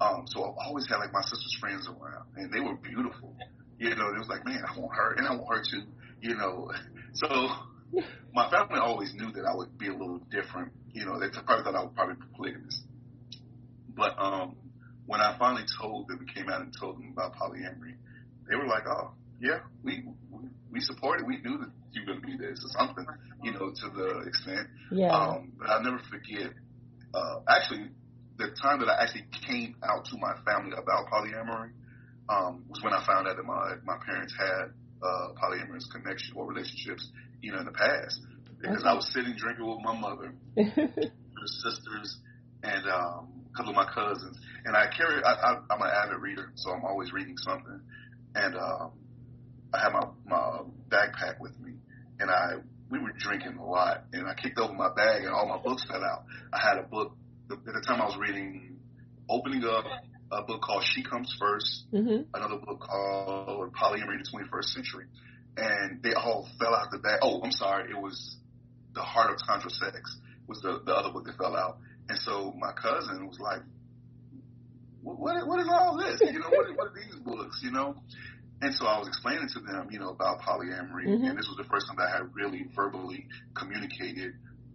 Um, so I've always had like my sister's friends around, and they were beautiful. You know, it was like, man, I want her, and I want her too you know, *laughs* so *laughs* my family always knew that I would be a little different. You know, they probably thought I would probably be polygamous. But um, when I finally told them, came out and told them about polyamory, they were like, "Oh, yeah, we we, we support it. We knew that you were going to be this or something, you know, to the extent." Yeah. Um, but I'll never forget. Uh, actually, the time that I actually came out to my family about polyamory um, was when I found out that my my parents had uh, polyamorous connection or relationships, you know, in the past. Because okay. I was sitting drinking with my mother, *laughs* her sisters, and um, a couple of my cousins. And I carry, I, I, I'm an avid reader, so I'm always reading something. And um, I had my my backpack with me, and I we were drinking a lot. And I kicked open my bag, and all my books fell out. I had a book at the time I was reading, opening up a book called She Comes 1st mm-hmm. another book called Polyamory in the 21st Century, and they all fell out the bag. Oh, I'm sorry, it was The Heart of Tantra Sex was the, the other book that fell out. And so my cousin was like, what, what, what is all this? You know, what, what are these books, you know? And so I was explaining to them, you know, about polyamory, mm-hmm. and this was the first time that I had really verbally communicated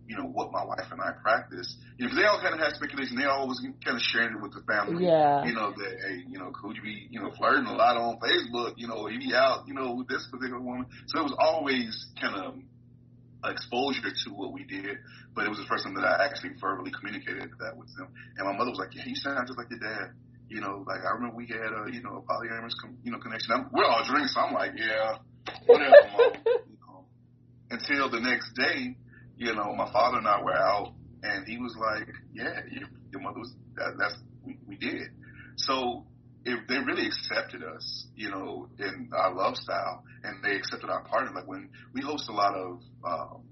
you know, what my wife and I practice. You know, cause they all kind of had speculation. They always kind of sharing it with the family. Yeah. You know, that, hey, you know, could you be, you know, flirting a lot on Facebook? You know, you be out, you know, with this particular woman. So it was always kind of exposure to what we did, but it was the first time that I actually verbally communicated that with them. And my mother was like, yeah, you sound just like your dad. You know, like I remember we had a, you know, a polyamorous, com- you know, connection. I'm, we're all drinking, so I'm like, yeah, whatever, mom. *laughs* You know, until the next day, you know, my father and I were out, and he was like, "Yeah, your, your mother was that, that's we, we did." So it, they really accepted us, you know, in our love style, and they accepted our partner. Like when we host a lot of um,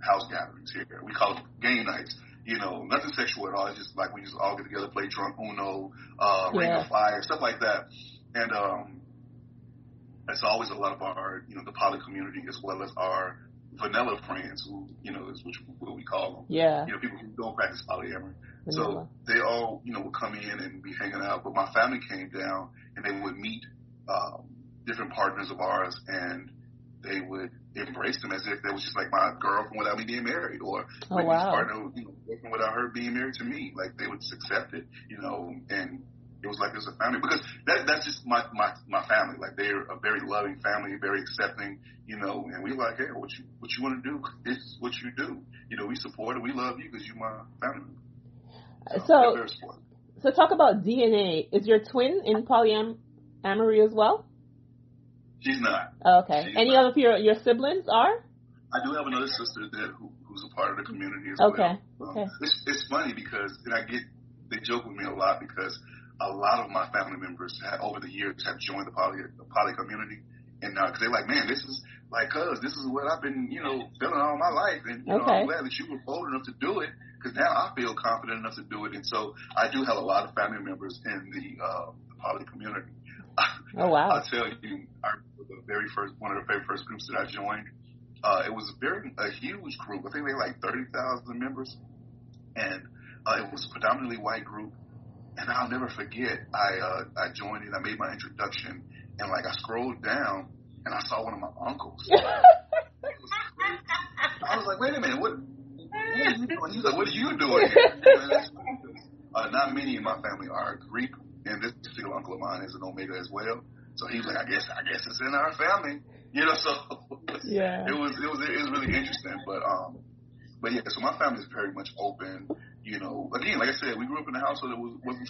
house gatherings here, we call it game nights. You know, nothing sexual at all. It's just like we just all get together, play drunk Uno, uh, yeah. Ring of Fire, stuff like that. And um, it's always a lot of our, you know, the poly community as well as our vanilla friends who, you know, is which what we call them. Yeah. You know, people who don't practice polyamory. Vanilla. So they all, you know, would come in and be hanging out. But my family came down and they would meet um, different partners of ours and they would embrace them as if they was just like my girlfriend without me being married or oh, like wow. partner, you know, without her being married to me. Like they would just accept it, you know, and it was like it was a family because that that's just my my my family. Like they're a very loving family, very accepting, you know. And we like, hey, what you what you want to do? It's what you do. You know, we support it. We love you because you're my family. So, so, so talk about DNA. Is your twin in polyamory as well? She's not. Oh, okay. She's Any not. of your your siblings are? I do have another sister that who, who's a part of the community as okay. well. Okay. Um, it's it's funny because and I get they joke with me a lot because a lot of my family members have, over the years have joined the poly the poly community, and because uh, they're like, man, this is like, cuz this is what I've been, you know, feeling all my life, and you know, I'm glad that you were bold enough to do it, because now I feel confident enough to do it, and so I do have a lot of family members in the, uh, the poly community. Oh wow. *laughs* I'll tell you, I the very first one of the very first groups that I joined. Uh, it was a very a huge group. I think they had like thirty thousand members, and uh, it was a predominantly white group. And I'll never forget. I uh, I joined and I made my introduction, and like I scrolled down and I saw one of my uncles. *laughs* I was like, wait a minute, what? What are you doing? He's like, what are you doing *laughs* uh, not many in my family are Greek, and this particular uncle of mine is an Omega as well. So he was like, I guess, I guess it's in our family, *laughs* you know. So Yeah. it was, it was, it was really interesting. But um, but yeah, so my family is very much open. You know, again, like I said, we grew up in a household that was wasn't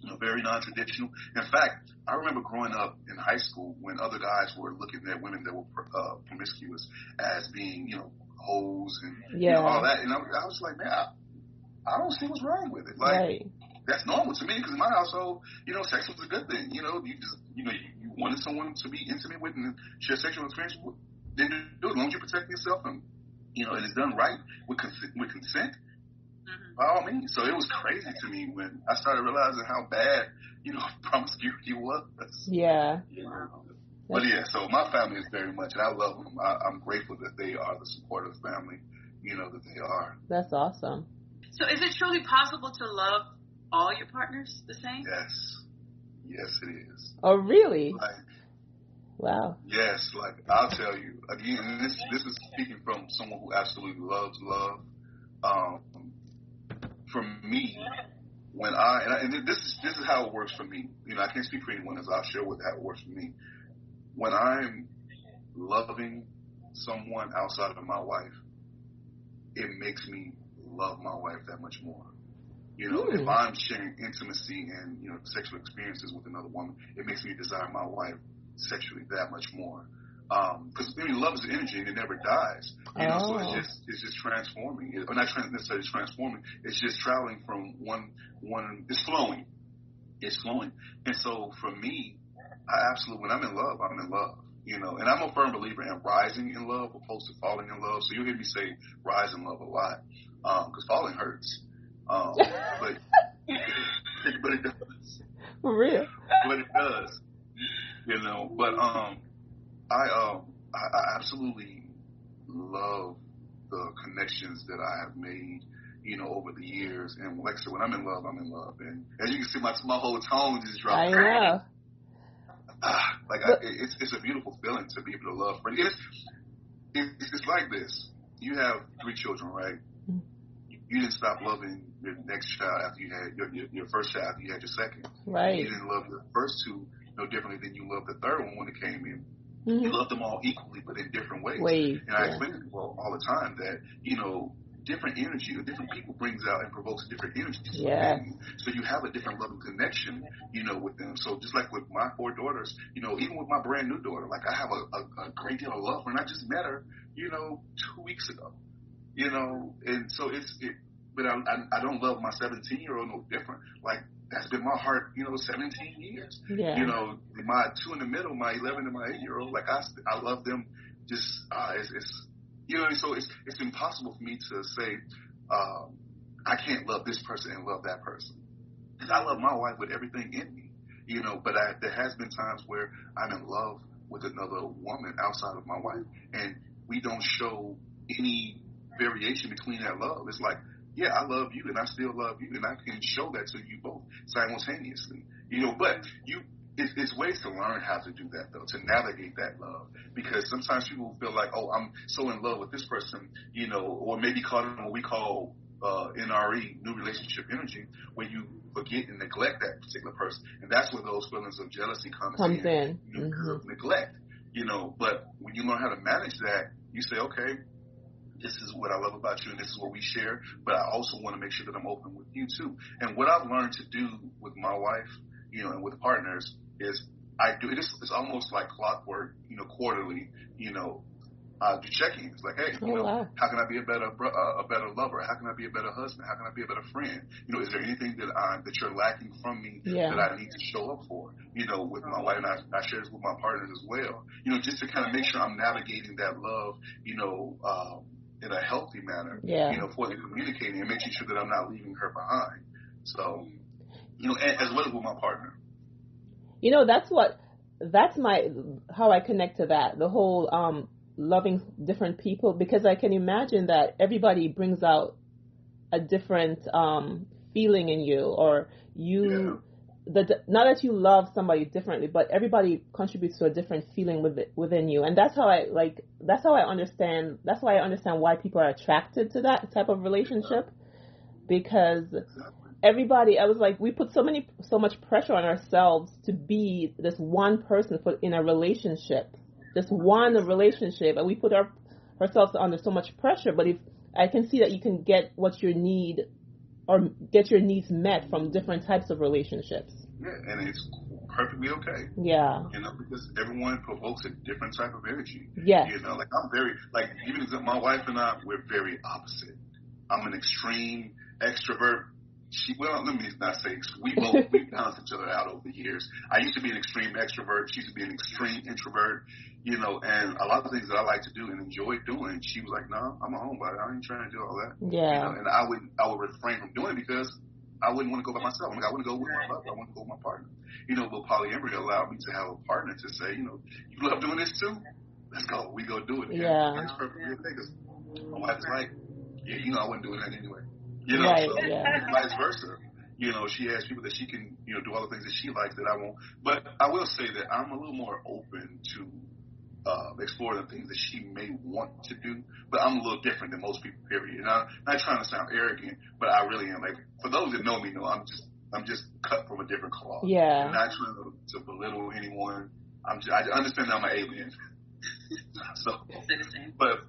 you know very non-traditional. In fact, I remember growing up in high school when other guys were looking at women that were uh, promiscuous as being you know hoes and you know, all that, and I, I was like, man, I, I don't see what's wrong with it. Like right. that's normal to me because in my household, you know, sex was a good thing. You know, you just, you know, you, you wanted someone to be intimate with and share sexual experience with, then do it as long as you protect yourself and, you know, and it's done right with consent, with consent. By all means. So it was crazy to me when I started realizing how bad, you know, *laughs* promiscuity was. Yeah. You know. But yeah, so my family is very much, and I love them. I, I'm grateful that they are the supportive family, you know, that they are. That's awesome. So is it truly possible to love all your partners the same? Yes. Yes, it is. Oh really? Like, Wow. Yes, like I'll tell you again. This this is speaking from someone who absolutely loves love. Um, for me, when I and, I and, this is this is how it works for me. You know, I can't speak for anyone else. I'll share with how it works for me. When I'm loving someone outside of my wife, it makes me love my wife that much more. You know, mm. if hmm. I'm sharing intimacy and you know sexual experiences with another woman, it makes me desire my wife sexually that much more. Because um, I mean, love is energy and it never dies. You know, so it's oh. just it's just transforming. It, or not trans- necessarily transforming. It's just traveling from one one. It's flowing. It's flowing. And so for me, I absolutely when I'm in love, I'm in love. You know, and I'm a firm believer in rising in love opposed to falling in love. So you'll hear me say rise in love a lot because um, falling hurts. Um, but *laughs* but it does. For real. But it does. You know, but um, I um, I, I absolutely love the connections that I have made you know, over the years. And like I said, when I'm in love, I'm in love. And as you can see, my my whole tone just dropped. I know. *laughs* Ah, like I, it's it's a beautiful feeling to be able to love friends. It's, it's it's like this. You have three children, right? Mm-hmm. You didn't stop loving your next child after you had your your, your first child after you had your second. Right. You didn't love your first two no differently than you loved the third one when it came in. Mm-hmm. You loved them all equally, but in different ways. ways and I explain to people all the time that you know different energy or different people brings out and provokes different energies. Yeah. So you have a different level of connection, you know, with them. So just like with my four daughters, you know, even with my brand new daughter, like I have a, a, a great deal of love for her and I just met her, you know, two weeks ago. You know, and so it's it but I, I, I don't love my 17 year old no different. Like that's been my heart, you know, 17 years. Yeah. You know, my two in the middle, my 11 and my eight year old, like I, I love them. Just uh, it's, it's you know, so it's it's impossible for me to say um, I can't love this person and love that person because I love my wife with everything in me, you know. But I, there has been times where I'm in love with another woman outside of my wife, and we don't show any variation between that love. It's like, yeah, I love you, and I still love you, and I can show that to you both simultaneously, you know. But you it's, it's ways to learn how to do that though, to navigate that love. Because sometimes people feel like, oh, I'm so in love with this person, you know, or maybe call it what we call uh, NRE, new relationship energy, where you forget and neglect that particular person, and that's where those feelings of jealousy comes, comes in. in. You know, mm-hmm. neglect, you know. But when you learn how to manage that, you say, okay, this is what I love about you and this is what we share, but I also want to make sure that I'm open with you too. And what I've learned to do with my wife, you know, and with partners is I do it is it's almost like clockwork, you know, quarterly, you know, uh, do check-ins like, hey, you oh, know, how can I be a better uh, a better lover? How can I be a better husband? How can I be a better friend? You know, is there anything that I that you're lacking from me yeah. that I need to show up for? You know, with my wife and I, I share this with my partners as well. You know, just to kind of make sure I'm navigating that love, you know, um, in a healthy manner. Yeah. You know, for the communicating and making sure that I'm not leaving her behind. So, you know, as well as with my partner you know that's what that's my how I connect to that the whole um loving different people because I can imagine that everybody brings out a different um feeling in you or you yeah. The not that you love somebody differently but everybody contributes to a different feeling with it, within you. And that's how I like that's how I understand that's why I understand why people are attracted to that type of relationship. Because everybody i was like we put so many so much pressure on ourselves to be this one person for in a relationship. This one relationship. And we put our ourselves under so much pressure. But if i can see that you can get what you need or get your needs met from different types of relationships. Yeah and it's perfectly okay. Yeah. You know because everyone provokes a different type of energy. Yeah you know like i'm very like even my wife and i we're very opposite. I'm an extreme extrovert. She well let me not say we both we balanced each other out over the years. I used to be an extreme extrovert. She used to be an extreme introvert. You know, and a lot of things that I like to do and enjoy doing, she was like, "No, I'm a homebody. I ain't trying to do all that." Yeah. You know, and I would I would refrain from doing it because I wouldn't want to go by myself. I, mean, I want to go with my lover. I want to go with my partner. You know, but polyamory allowed me to have a partner to say, you know, you love doing this too. Let's go. We go do it. Yeah. And it's perfectly okay because my wife's like, yeah, you know, I wouldn't doing that anyway. You know, right, so yeah. vice versa. You know, she has people that she can, you know, do all the things that she likes that I won't. But I will say that I'm a little more open to uh, explore the things that she may want to do. But I'm a little different than most people. Period. And I'm not trying to sound arrogant, but I really am. Like for those that know me, know I'm just I'm just cut from a different cloth. Yeah. I'm not trying to, to belittle anyone. I'm just, I understand I'm an alien. *laughs* so, but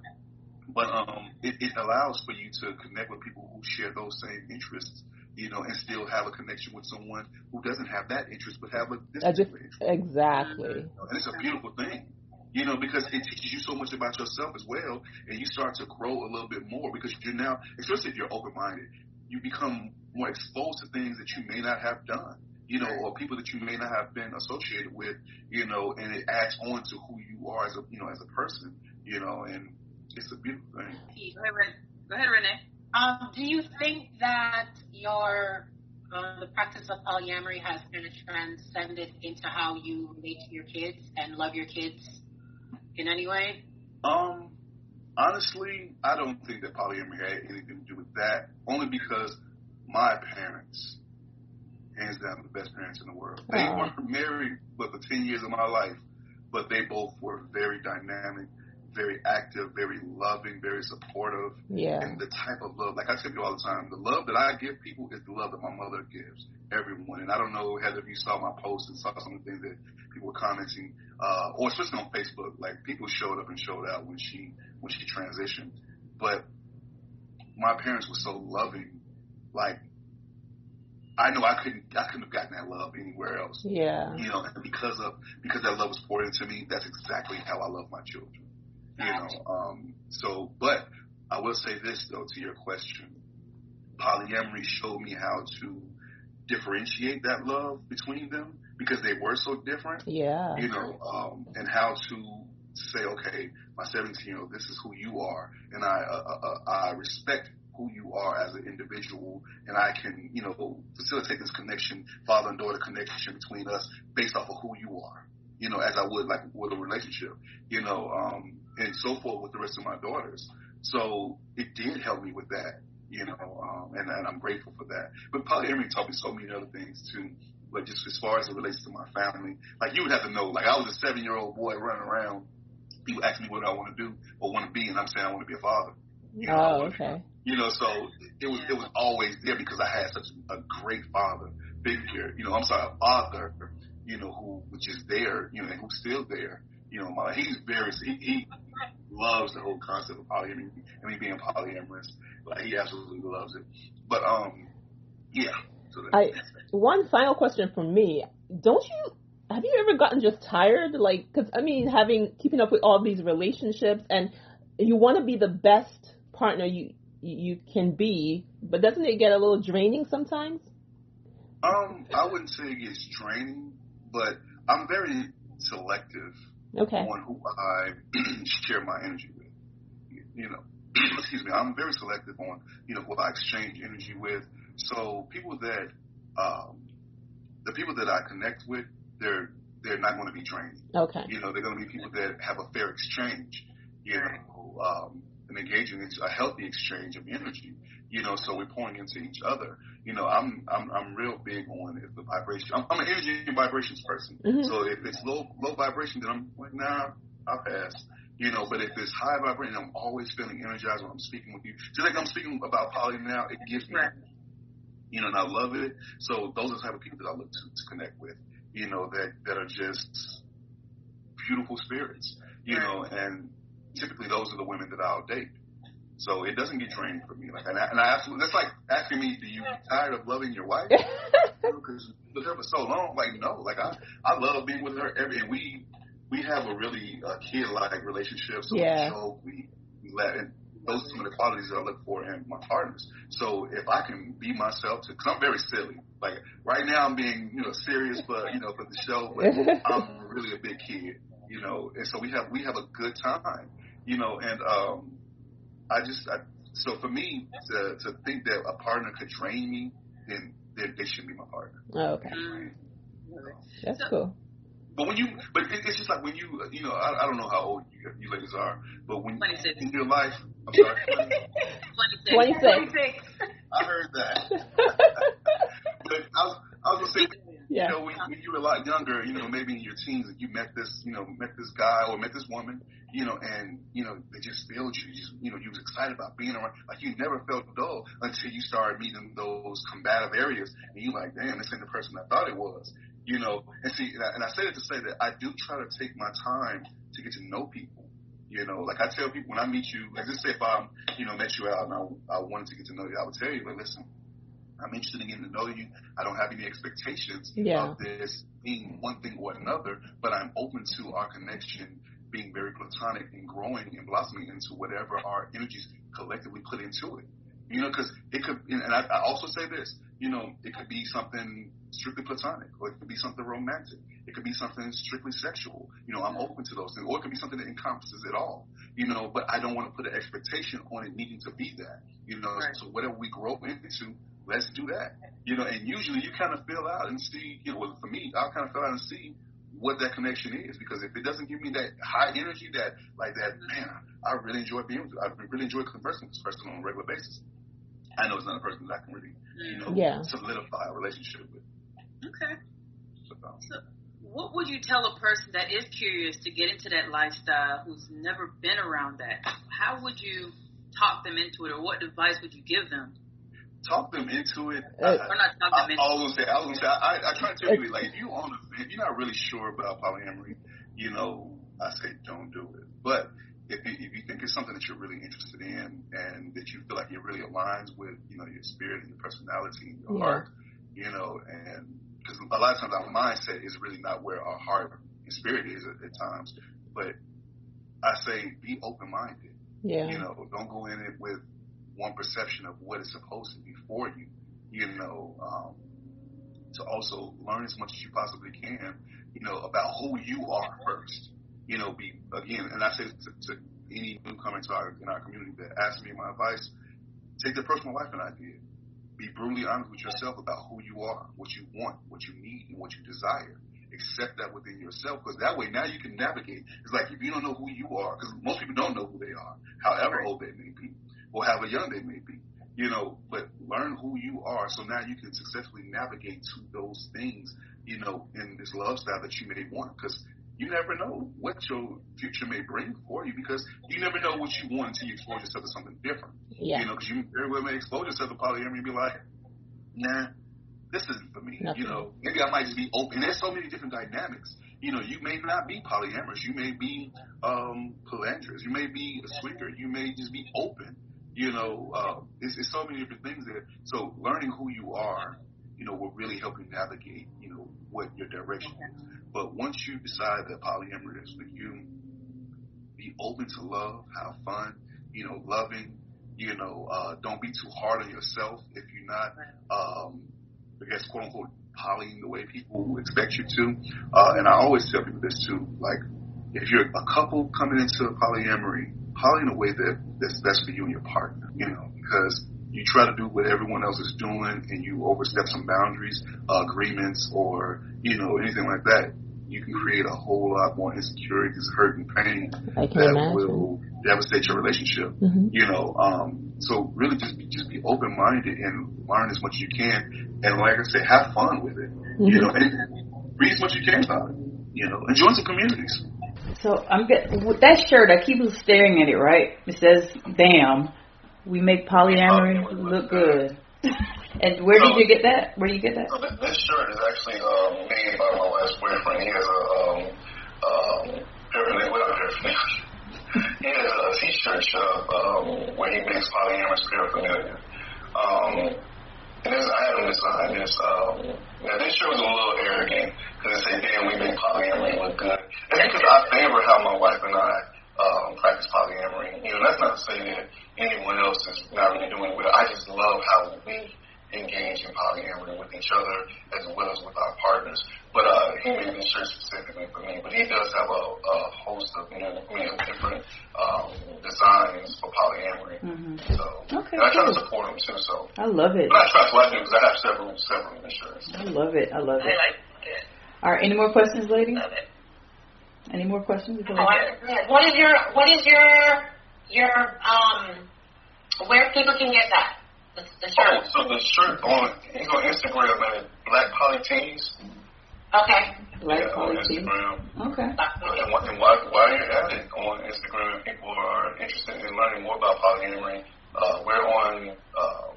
but um, it, it allows for you to connect with people who share those same interests you know, and still have a connection with someone who doesn't have that interest but have a different interest. Exactly. And it's a beautiful thing you know, because it teaches you so much about yourself as well, and you start to grow a little bit more because you're now, especially if you're open-minded, you become more exposed to things that you may not have done, you know, or people that you may not have been associated with, you know, and it adds on to who you are as a, you know, as a person, you know, and it's a beautiful thing. Go ahead, Go ahead Renee. Um, do you think that your uh, the practice of polyamory has kind of transcended into how you relate to your kids and love your kids in any way? Um, honestly, I don't think that polyamory had anything to do with that. Only because my parents, hands down, the best parents in the world. They uh weren't married but for ten years of my life, but they both were very dynamic, very active, very loving, very supportive. Yeah. And the type of love, like I tell you all the time, the love that I give people is the love that my mother gives everyone. And I don't know, Heather, if you saw my post and saw some of the things that people were commenting, uh, or especially on Facebook, like people showed up and showed out when she when she transitioned. But my parents were so loving, like I know I couldn't I couldn't have gotten that love anywhere else. Yeah. You know, and because of because that love was poured into me, that's exactly how I love my children. You know, um, so but I will say this though to your question. Polyamory showed me how to differentiate that love between them because they were so different. Yeah. You know, um, and how to say, okay, my 17 year old, this is who you are, and I uh, uh, uh, I respect who you are as an individual, and I can, you know, facilitate this connection, father and daughter connection between us based off of who you are. You know, as I would like with a relationship. You know, um, and so forth with the rest of my daughters. So it did help me with that you know, um, and, and I'm grateful for that. But polyamory taught me so many other things too. But just as far as it relates to my family, like you would have to know, like I was a seven year old boy running around. People ask me what I want to do or want to be, and I'm saying I want to be a father. You know, oh, okay. You know, so it was it was always there because I had such a great father figure. You know, I'm sorry, a father. You know, who which is there. You know, and who's still there. You know, my *laughs* he's very he, he loves the whole concept of polyamory and me being polyamorous. Like he absolutely loves it. But um, yeah. So I one final question from me. Don't you have you ever gotten just tired? Like, because I mean, having keeping up with all these relationships, and you want to be the best partner you you can be, but doesn't it get a little draining sometimes? Um, I wouldn't say it gets draining, but I'm very selective okay. on who I *clears throat* share my energy with. You know, *clears throat* excuse me, I'm very selective on, you know, who I exchange energy with. So people that, um, the people that I connect with, they're, they're not going to be draining. Okay. You know, they're going to be people that have a fair exchange, you know, um, and engaging in a healthy exchange of energy. You know, so we're pouring into each other. You know, I'm I'm I'm real big on if the vibration. I'm, I'm an energy and vibrations person. Mm-hmm. So if it's low low vibration, then I'm like, nah, I'll pass. You know, but if it's high vibrating, I'm always feeling energized when I'm speaking with you. Just like I'm speaking about poly now, it gives me, you know, and I love it. So those are the type of people that I look to, to connect with. You know, that that are just beautiful spirits. You know, and typically those are the women that I'll date. So it doesn't get draining for me. Like, and I, and I absolutely, that's like asking me, do you get tired of loving your wife? *laughs* Because with her for so long, like no, like I, I love being with her every. And we, we have a really uh, kid-like relationship. So yeah. we joke, we, we let, and those are some of the qualities that I look for in my partners. So if I can be myself, to, because I'm very silly. Like right now, I'm being you know serious, but you know for the show, but *laughs* I'm really a big kid. You know, and so we have we have a good time. You know, and um I just I, so for me to to think that a partner could drain me, then then they shouldn't be my partner. Oh, okay, mm. that's so, cool. But when you, but it, it's just like when you, you know, I, I don't know how old you, you ladies are, but when 26. in your life, I'm sorry, *laughs* 26. 26. I heard that. *laughs* but I was, I was gonna say, yeah. you know, when, when you were a lot younger, you know, maybe in your teens, you met this, you know, met this guy or met this woman, you know, and you know, they just filled you. you just, you know, you was excited about being around. Like you never felt dull until you started meeting those combative areas, and you like, damn, this ain't the person I thought it was. You know, and see, and I, and I say it to say that I do try to take my time to get to know people. You know, like I tell people when I meet you, like just say if I, you know, met you out and I, I wanted to get to know you, I would tell you, but listen, I'm interested in getting to know you. I don't have any expectations yeah. of this being one thing or another, but I'm open to our connection being very platonic and growing and blossoming into whatever our energies collectively put into it. You know, because it could, and I, I also say this, you know, it could be something strictly platonic, or it could be something romantic. It could be something strictly sexual. You know, I'm open to those things, or it could be something that encompasses it all. You know, but I don't want to put an expectation on it needing to be that. You know, right. so whatever we grow into, let's do that. You know, and usually you kind of feel out and see, you know, well, for me, I'll kind of feel out and see what that connection is because if it doesn't give me that high energy, that like that, man, I really enjoy being with you. I really enjoy conversing with this person on a regular basis. I know it's not a person that I can really, you know, yeah. solidify a relationship with. Okay. So, so, what would you tell a person that is curious to get into that lifestyle who's never been around that? How would you talk them into it, or what advice would you give them? Talk them into it. Uh, We're not talking I, I, I was gonna say, I was gonna say, I, I try to tell you, like, if you on the, if you're not really sure about polyamory, you know, I say don't do it. But if you, if you think it's something that you're really interested in and that you feel like it really aligns with, you know, your spirit and your personality and your yeah. heart, you know, and because a lot of times our mindset is really not where our heart and spirit is at, at times. But I say be open minded. Yeah. You know, don't go in it with one perception of what is supposed to be for you, you know, um, to also learn as much as you possibly can, you know, about who you are first. You know, be again, and I say to, to any newcomer to our in our community that asks me my advice, take the approach my wife and I did. Be brutally honest with yourself about who you are, what you want, what you need, and what you desire. Accept that within yourself, because that way now you can navigate. It's like if you don't know who you are, because most people don't know who they are, however old they may be or however young they may be, you know, but learn who you are so now you can successfully navigate to those things, you know, in this love style that you may want because you never know what your future may bring for you because you never know what you want until you expose yourself to something different. Yeah. You know, because you very well may expose yourself to polyamory and be like, nah, this isn't for me. Nothing. You know, maybe I might just be open. There's so many different dynamics. You know, you may not be polyamorous. You may be um, polyandrous. You may be a swinger. You may just be open. You know, uh, it's, it's so many different things there. So learning who you are, you know, will really help you navigate, you know, what your direction is. But once you decide that polyamory is for you, be open to love, have fun, you know, loving, you know, uh, don't be too hard on yourself if you're not, um, I guess, quote unquote, polying the way people expect you to. Uh, and I always tell people this too, like, if you're a couple coming into polyamory, poly in a way that that's best for you and your partner, you know, because you try to do what everyone else is doing and you overstep some boundaries, uh, agreements, or, you know, anything like that, you can create a whole lot more insecurities, hurt, and pain that imagine. will devastate your relationship. Mm-hmm. You know, um, so really just be, just be open minded and learn as much as you can, and like I say, have fun with it. Mm-hmm. You know, and read as much as you can about it. You know, and join some communities. So I'm get with that shirt. I keep staring at it. Right? It says, "Damn, we make polyamory look good." and where did you get that? Where did you get that? So this shirt is actually um, made by my wife's boyfriend. He has a um, um, paraphernalia. Well, paraphernalia. he has a T-shirt shop um, where he makes polyamorous paraphernalia. Um, and this, I had him design this. Um, now this shirt was a little arrogant because it said, "Damn, we make polyamory look good." It's because I favor how my wife and I um, practice polyamory. You know, that's not to say that anyone else is not really doing it well. I just love how we engage in polyamory with each other as well as with our partners. But uh, he made this shirt specifically for me. But he does have a, a host of you know, different um, designs for polyamory. Mm-hmm. So okay, and I try to support him too. So I love it. But I try to I do because I have several several insurance. I love it. I love it. I like it. All right. Any more questions, ladies? Love it. Any more questions? Before what is your what is your your um where people can get that? The, the shirt. Oh, so the shirt on he's on Instagram at Black Poly Tees. Okay. Black yeah, Poly Tees. Instagram. Okay. And, wh- and while, while you're at it on Instagram, if people are interested in learning more about polyamory, uh, we're on uh,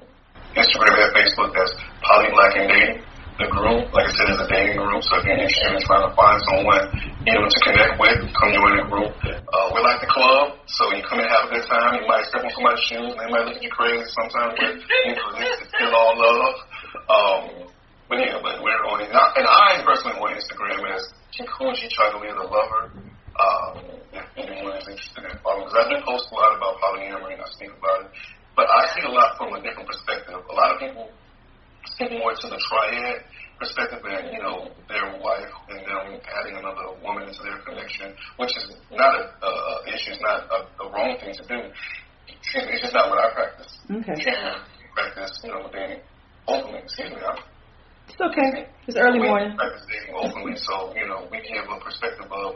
Instagram and Facebook. That's Poly Black and Dating. The group, like I said, is a dating group. So if you're interested in trying to find someone you know to connect with, come join the group. Uh, we're like the club, so you come and have a good time. You might step on somebody's shoes, and they might look at you crazy sometimes, but you know, it's all love. Um, but yeah, but we're on it. And I, personally on Instagram as to be the lover. Um, if anyone is interested in following, because I do post a lot about polyamory and I speak about it. But I see a lot from a different perspective. A lot of people speak more to the triad perspective and, you know, their wife and them adding another woman into their connection, which is not a, a, a issue, it's not a, a wrong thing to do. Excuse me, it's just not what I practice. Okay. I practice, you know, dating openly. Excuse me, I'm It's okay. It's early we morning. practice dating openly, so you know we give a perspective of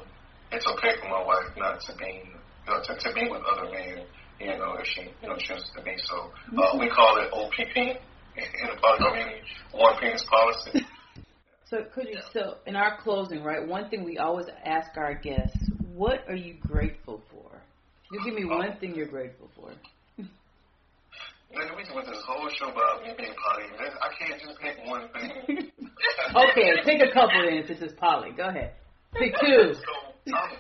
it's okay for my wife not to be you know, to, to be with other men, you know, if she you know chooses to be. So uh, we call it OPP in the polygamy, one penis policy. *laughs* So could you so in our closing, right? One thing we always ask our guests, what are you grateful for? You give me oh. one thing you're grateful for. Nigga, we went this whole show about me being polyamorous. I can't just pick one thing. *laughs* Okay, pick a couple then since it's poly. Go ahead. Pick *laughs* two. So I'm,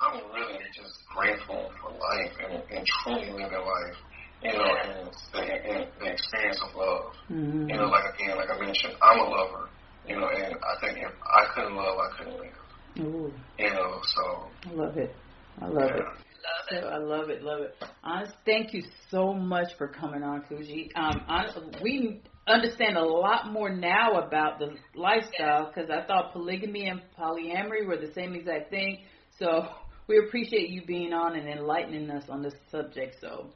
I'm really just grateful for life and, and truly living life. You know, and the, and the experience of love. Mm-hmm. You know, like again, like I mentioned, I'm a lover. You know, and I think if I couldn't love, I couldn't live. Ooh, You know, so I love it. I love it. yeah. So I love it, love it. Honest, thank you so much for coming on, Kuji. Um, honest, we understand a lot more now about the lifestyle because I thought polygamy and polyamory were the same exact thing. So *laughs* we appreciate you being on and enlightening us on this subject. So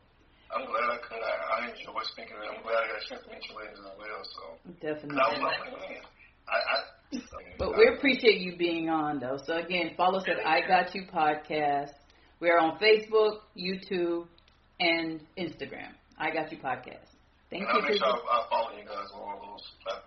I'm glad I could. I, I enjoy speaking. I'm glad I got a chance to meet you ladies as well. So definitely. was my plan. I, I, But we appreciate you being on, though. So again, follow us at I Got You Podcast. We're on Facebook, YouTube, and Instagram. I Got You Podcast. Thank And I'll you. make sure I, I follow you guys on all those platforms.